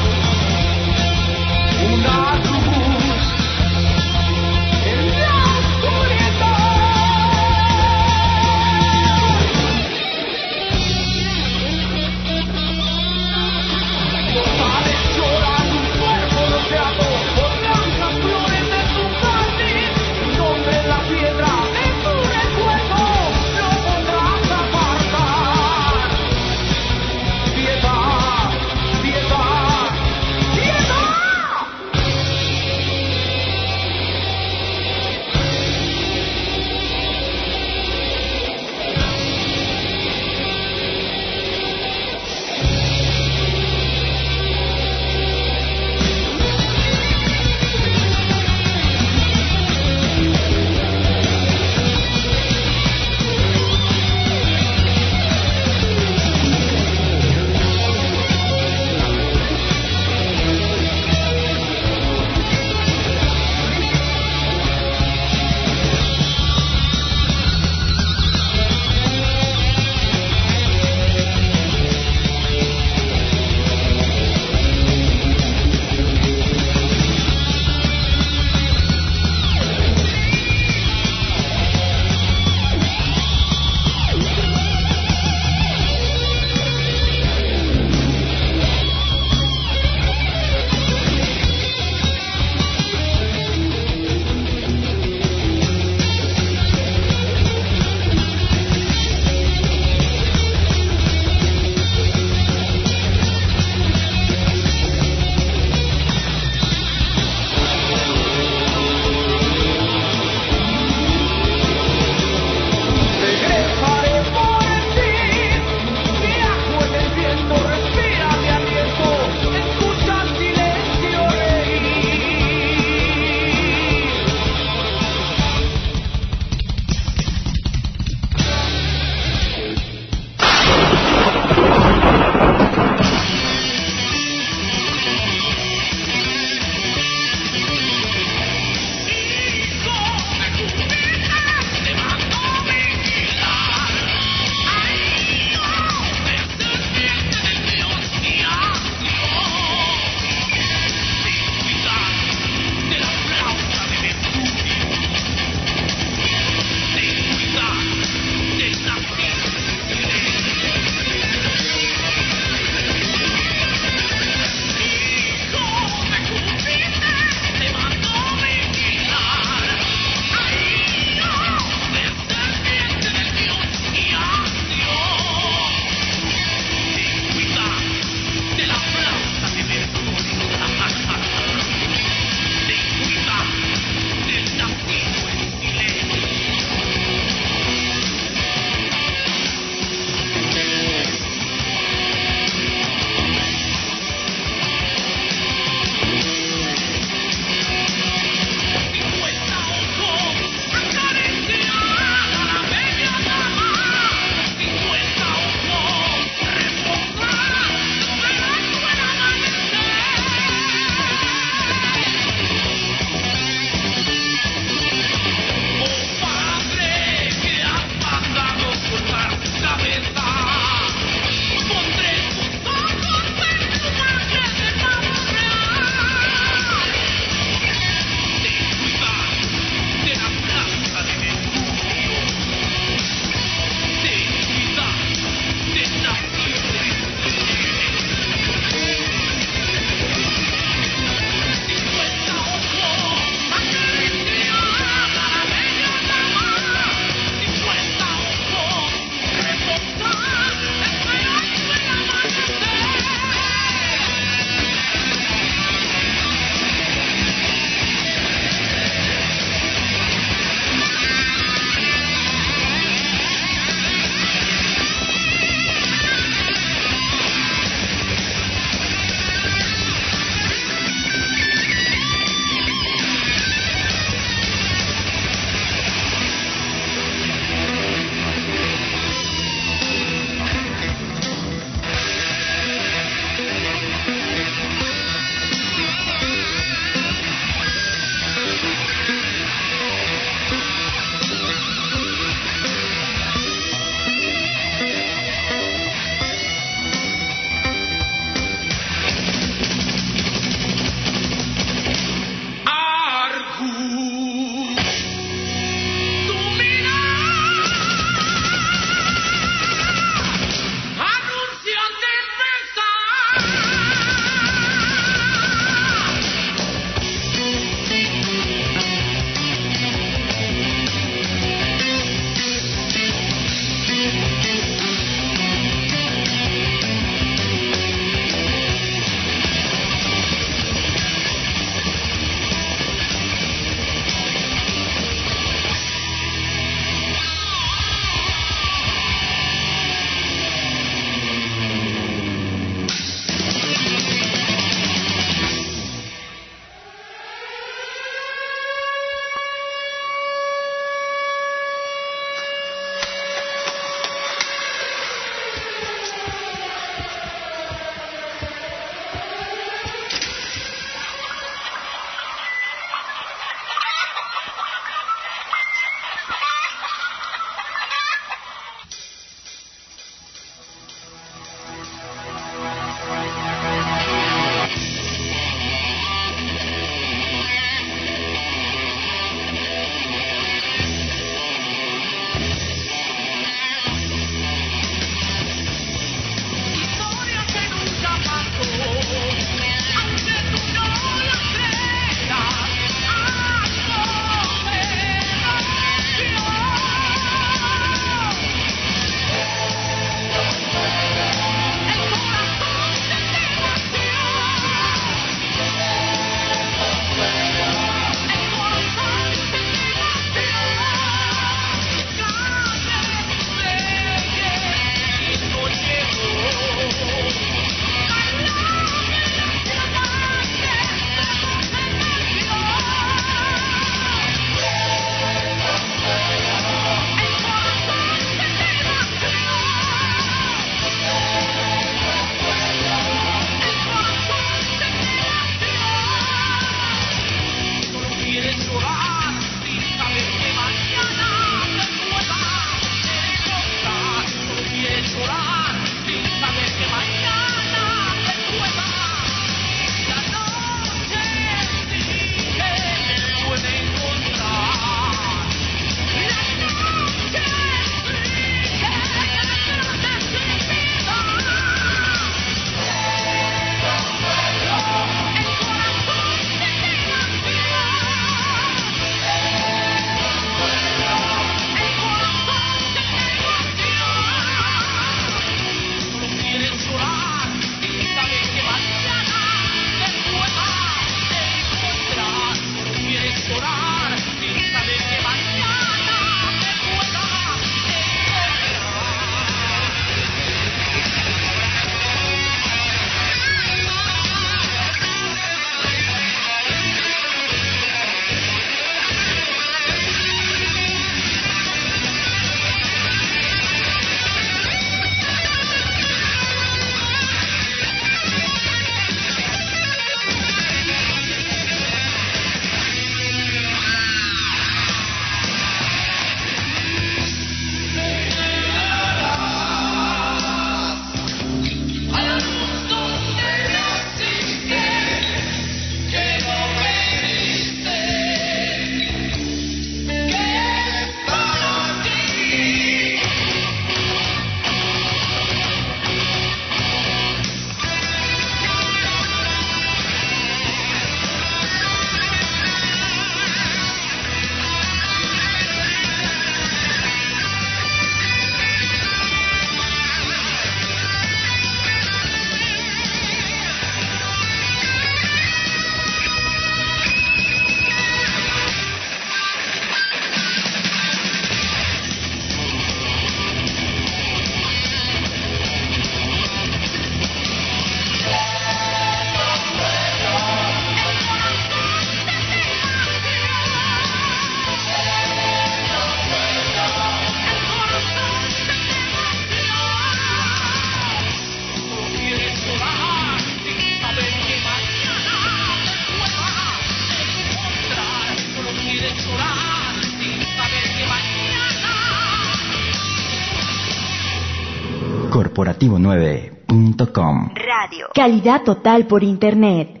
S4: Corporativo9.com Radio. Calidad total por Internet.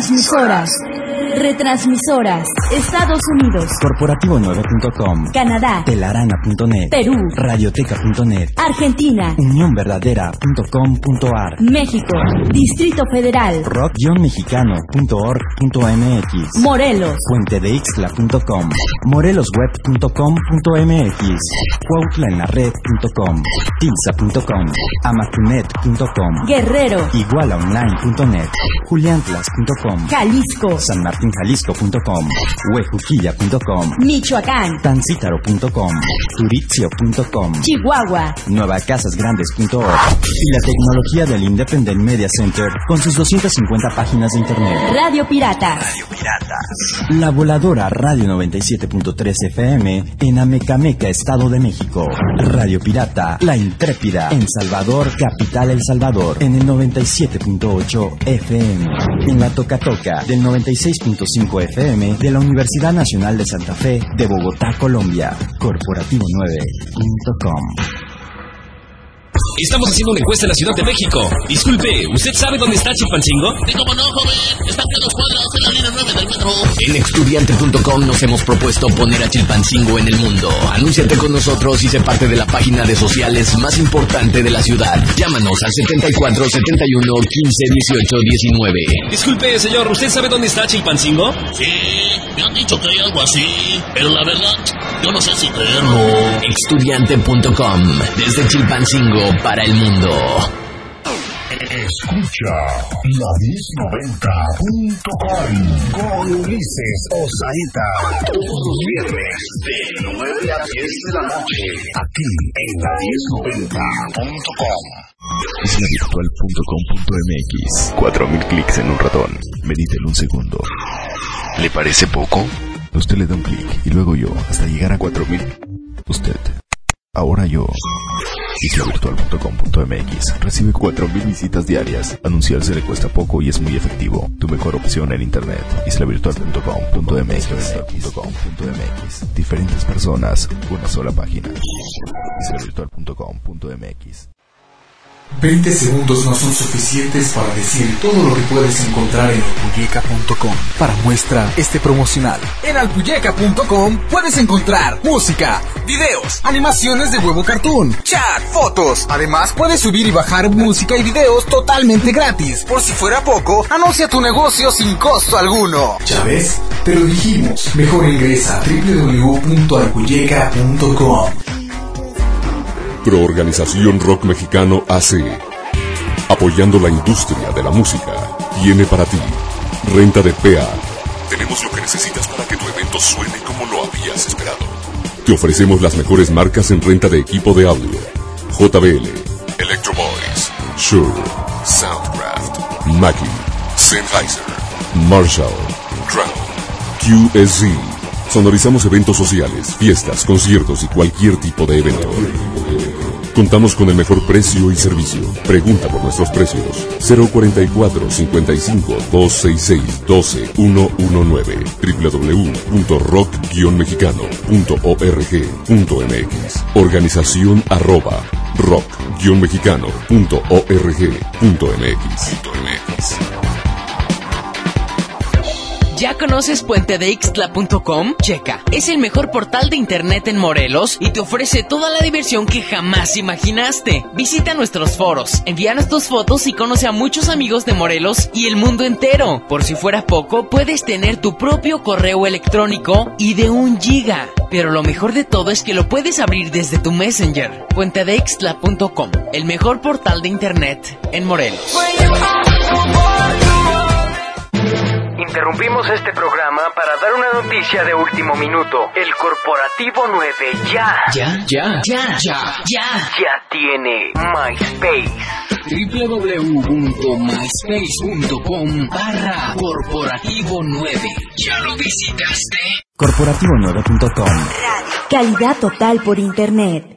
S8: las emisoras.
S4: Retransmisoras. Estados Unidos.
S5: Corporativo9.com.
S4: Canadá.
S5: Telarana.net.
S4: Perú.
S5: Radioteca.net.
S4: Argentina.
S5: Unionverdadera.com.ar.
S4: México. Distrito Federal.
S5: rock-mexicano.org.mx.
S4: Morelos.
S5: Puentedeixtla.com. morelosweb.com.mx. cuautlaenlared.com. Tilsa.com. amatunet.com.
S4: Guerrero.
S5: igualaonline.net. juliantlas.com.
S4: Jalisco.
S5: sanmartinjalisco.com. huejuquilla.com.
S4: Michoacán.
S5: tancítaro.com. turitzio.com.
S4: Chihuahua.
S5: nuevacasasgrandes.org y la tecnología del Independent Media Center con sus 250 páginas de internet.
S4: Radio Pirata.
S5: La voladora Radio 97.3 FM en Amecameca, Estado de México. Radio Pirata, La Intrépida en Salvador, Capital El Salvador, en el 97.8 FM. En la Toca Toca del 96.5 FM de la Universidad Nacional de Santa Fe de Bogotá, Colombia. Corporativo9.com.
S9: Estamos haciendo una encuesta en la Ciudad de México. Disculpe, ¿usted sabe dónde está Chilpancingo?
S10: Sí, como no, joven. Está a dos cuadras en la línea 9 del metro.
S9: En estudiante.com nos hemos propuesto poner a Chilpancingo en el mundo. Anúnciate con nosotros y sé parte de la página de sociales más importante de la ciudad. Llámanos al 74 71 15 18 19. Disculpe, señor, ¿usted sabe dónde está Chilpancingo?
S10: Sí, me han dicho que hay algo así. Pero la verdad, yo no sé si creerlo.
S9: Estudiante.com. Desde Chilpancingo para el mundo.
S6: Escucha la 1090.com con Ulises Osaeta. Todos los viernes de 9 a 10 de la noche. Aquí en la 1090.com.
S11: islavirtual.com.mx 4000 clics en un ratón. Medita en un segundo. ¿Le parece poco? Usted le da un clic y luego yo, hasta llegar a 4000. Usted. Ahora yo. Islavirtual.com.mx recibe 4000 visitas diarias. Anunciarse le cuesta poco y es muy efectivo. Tu mejor opción en internet. Islavirtual.com.mx. Diferentes personas, una sola página. Islavirtual.com.mx.
S12: 20 segundos no son suficientes para decir todo lo que puedes encontrar en alpuyeca.com para muestra este promocional. En alpuyeca.com puedes encontrar música, videos, animaciones de huevo cartoon, chat, fotos. Además, puedes subir y bajar música y videos totalmente gratis. Por si fuera poco, anuncia tu negocio sin costo alguno. ¿Ya ves? Te lo dijimos. Mejor ingresa a www.alpuyeca.com.
S7: Proorganización Rock Mexicano AC. Apoyando la industria de la música. Tiene para ti. Renta de PA. Tenemos lo que necesitas para que tu evento suene como lo habías esperado. Te ofrecemos las mejores marcas en renta de equipo de audio. JBL, Electro Boys, Shure, Soundcraft, Mackie, Sennheiser, Marshall, Crown, QSZ. Sonorizamos eventos sociales, fiestas, conciertos y cualquier tipo de evento. Contamos con el mejor precio y servicio. Pregunta por nuestros precios. 044 55 266 12 119 www.rock-mexicano.org.mx Organización arroba rock-mexicano.org.mx
S13: ¿Ya conoces puentedeixtla.com? Checa, es el mejor portal de internet en Morelos y te ofrece toda la diversión que jamás imaginaste. Visita nuestros foros, envíanos tus fotos y conoce a muchos amigos de Morelos y el mundo entero. Por si fuera poco, puedes tener tu propio correo electrónico y de un giga. Pero lo mejor de todo es que lo puedes abrir desde tu Messenger. Puentedeixtla.com, el mejor portal de internet en Morelos.
S14: Interrumpimos este programa para dar una noticia de último minuto. El Corporativo 9 ya.
S9: Ya, ya,
S13: ya, ya, ya.
S14: Ya tiene MySpace.
S9: www.myspace.com barra corporativo 9. ¿Ya lo visitaste?
S5: Corporativo9.com
S4: Calidad total por internet.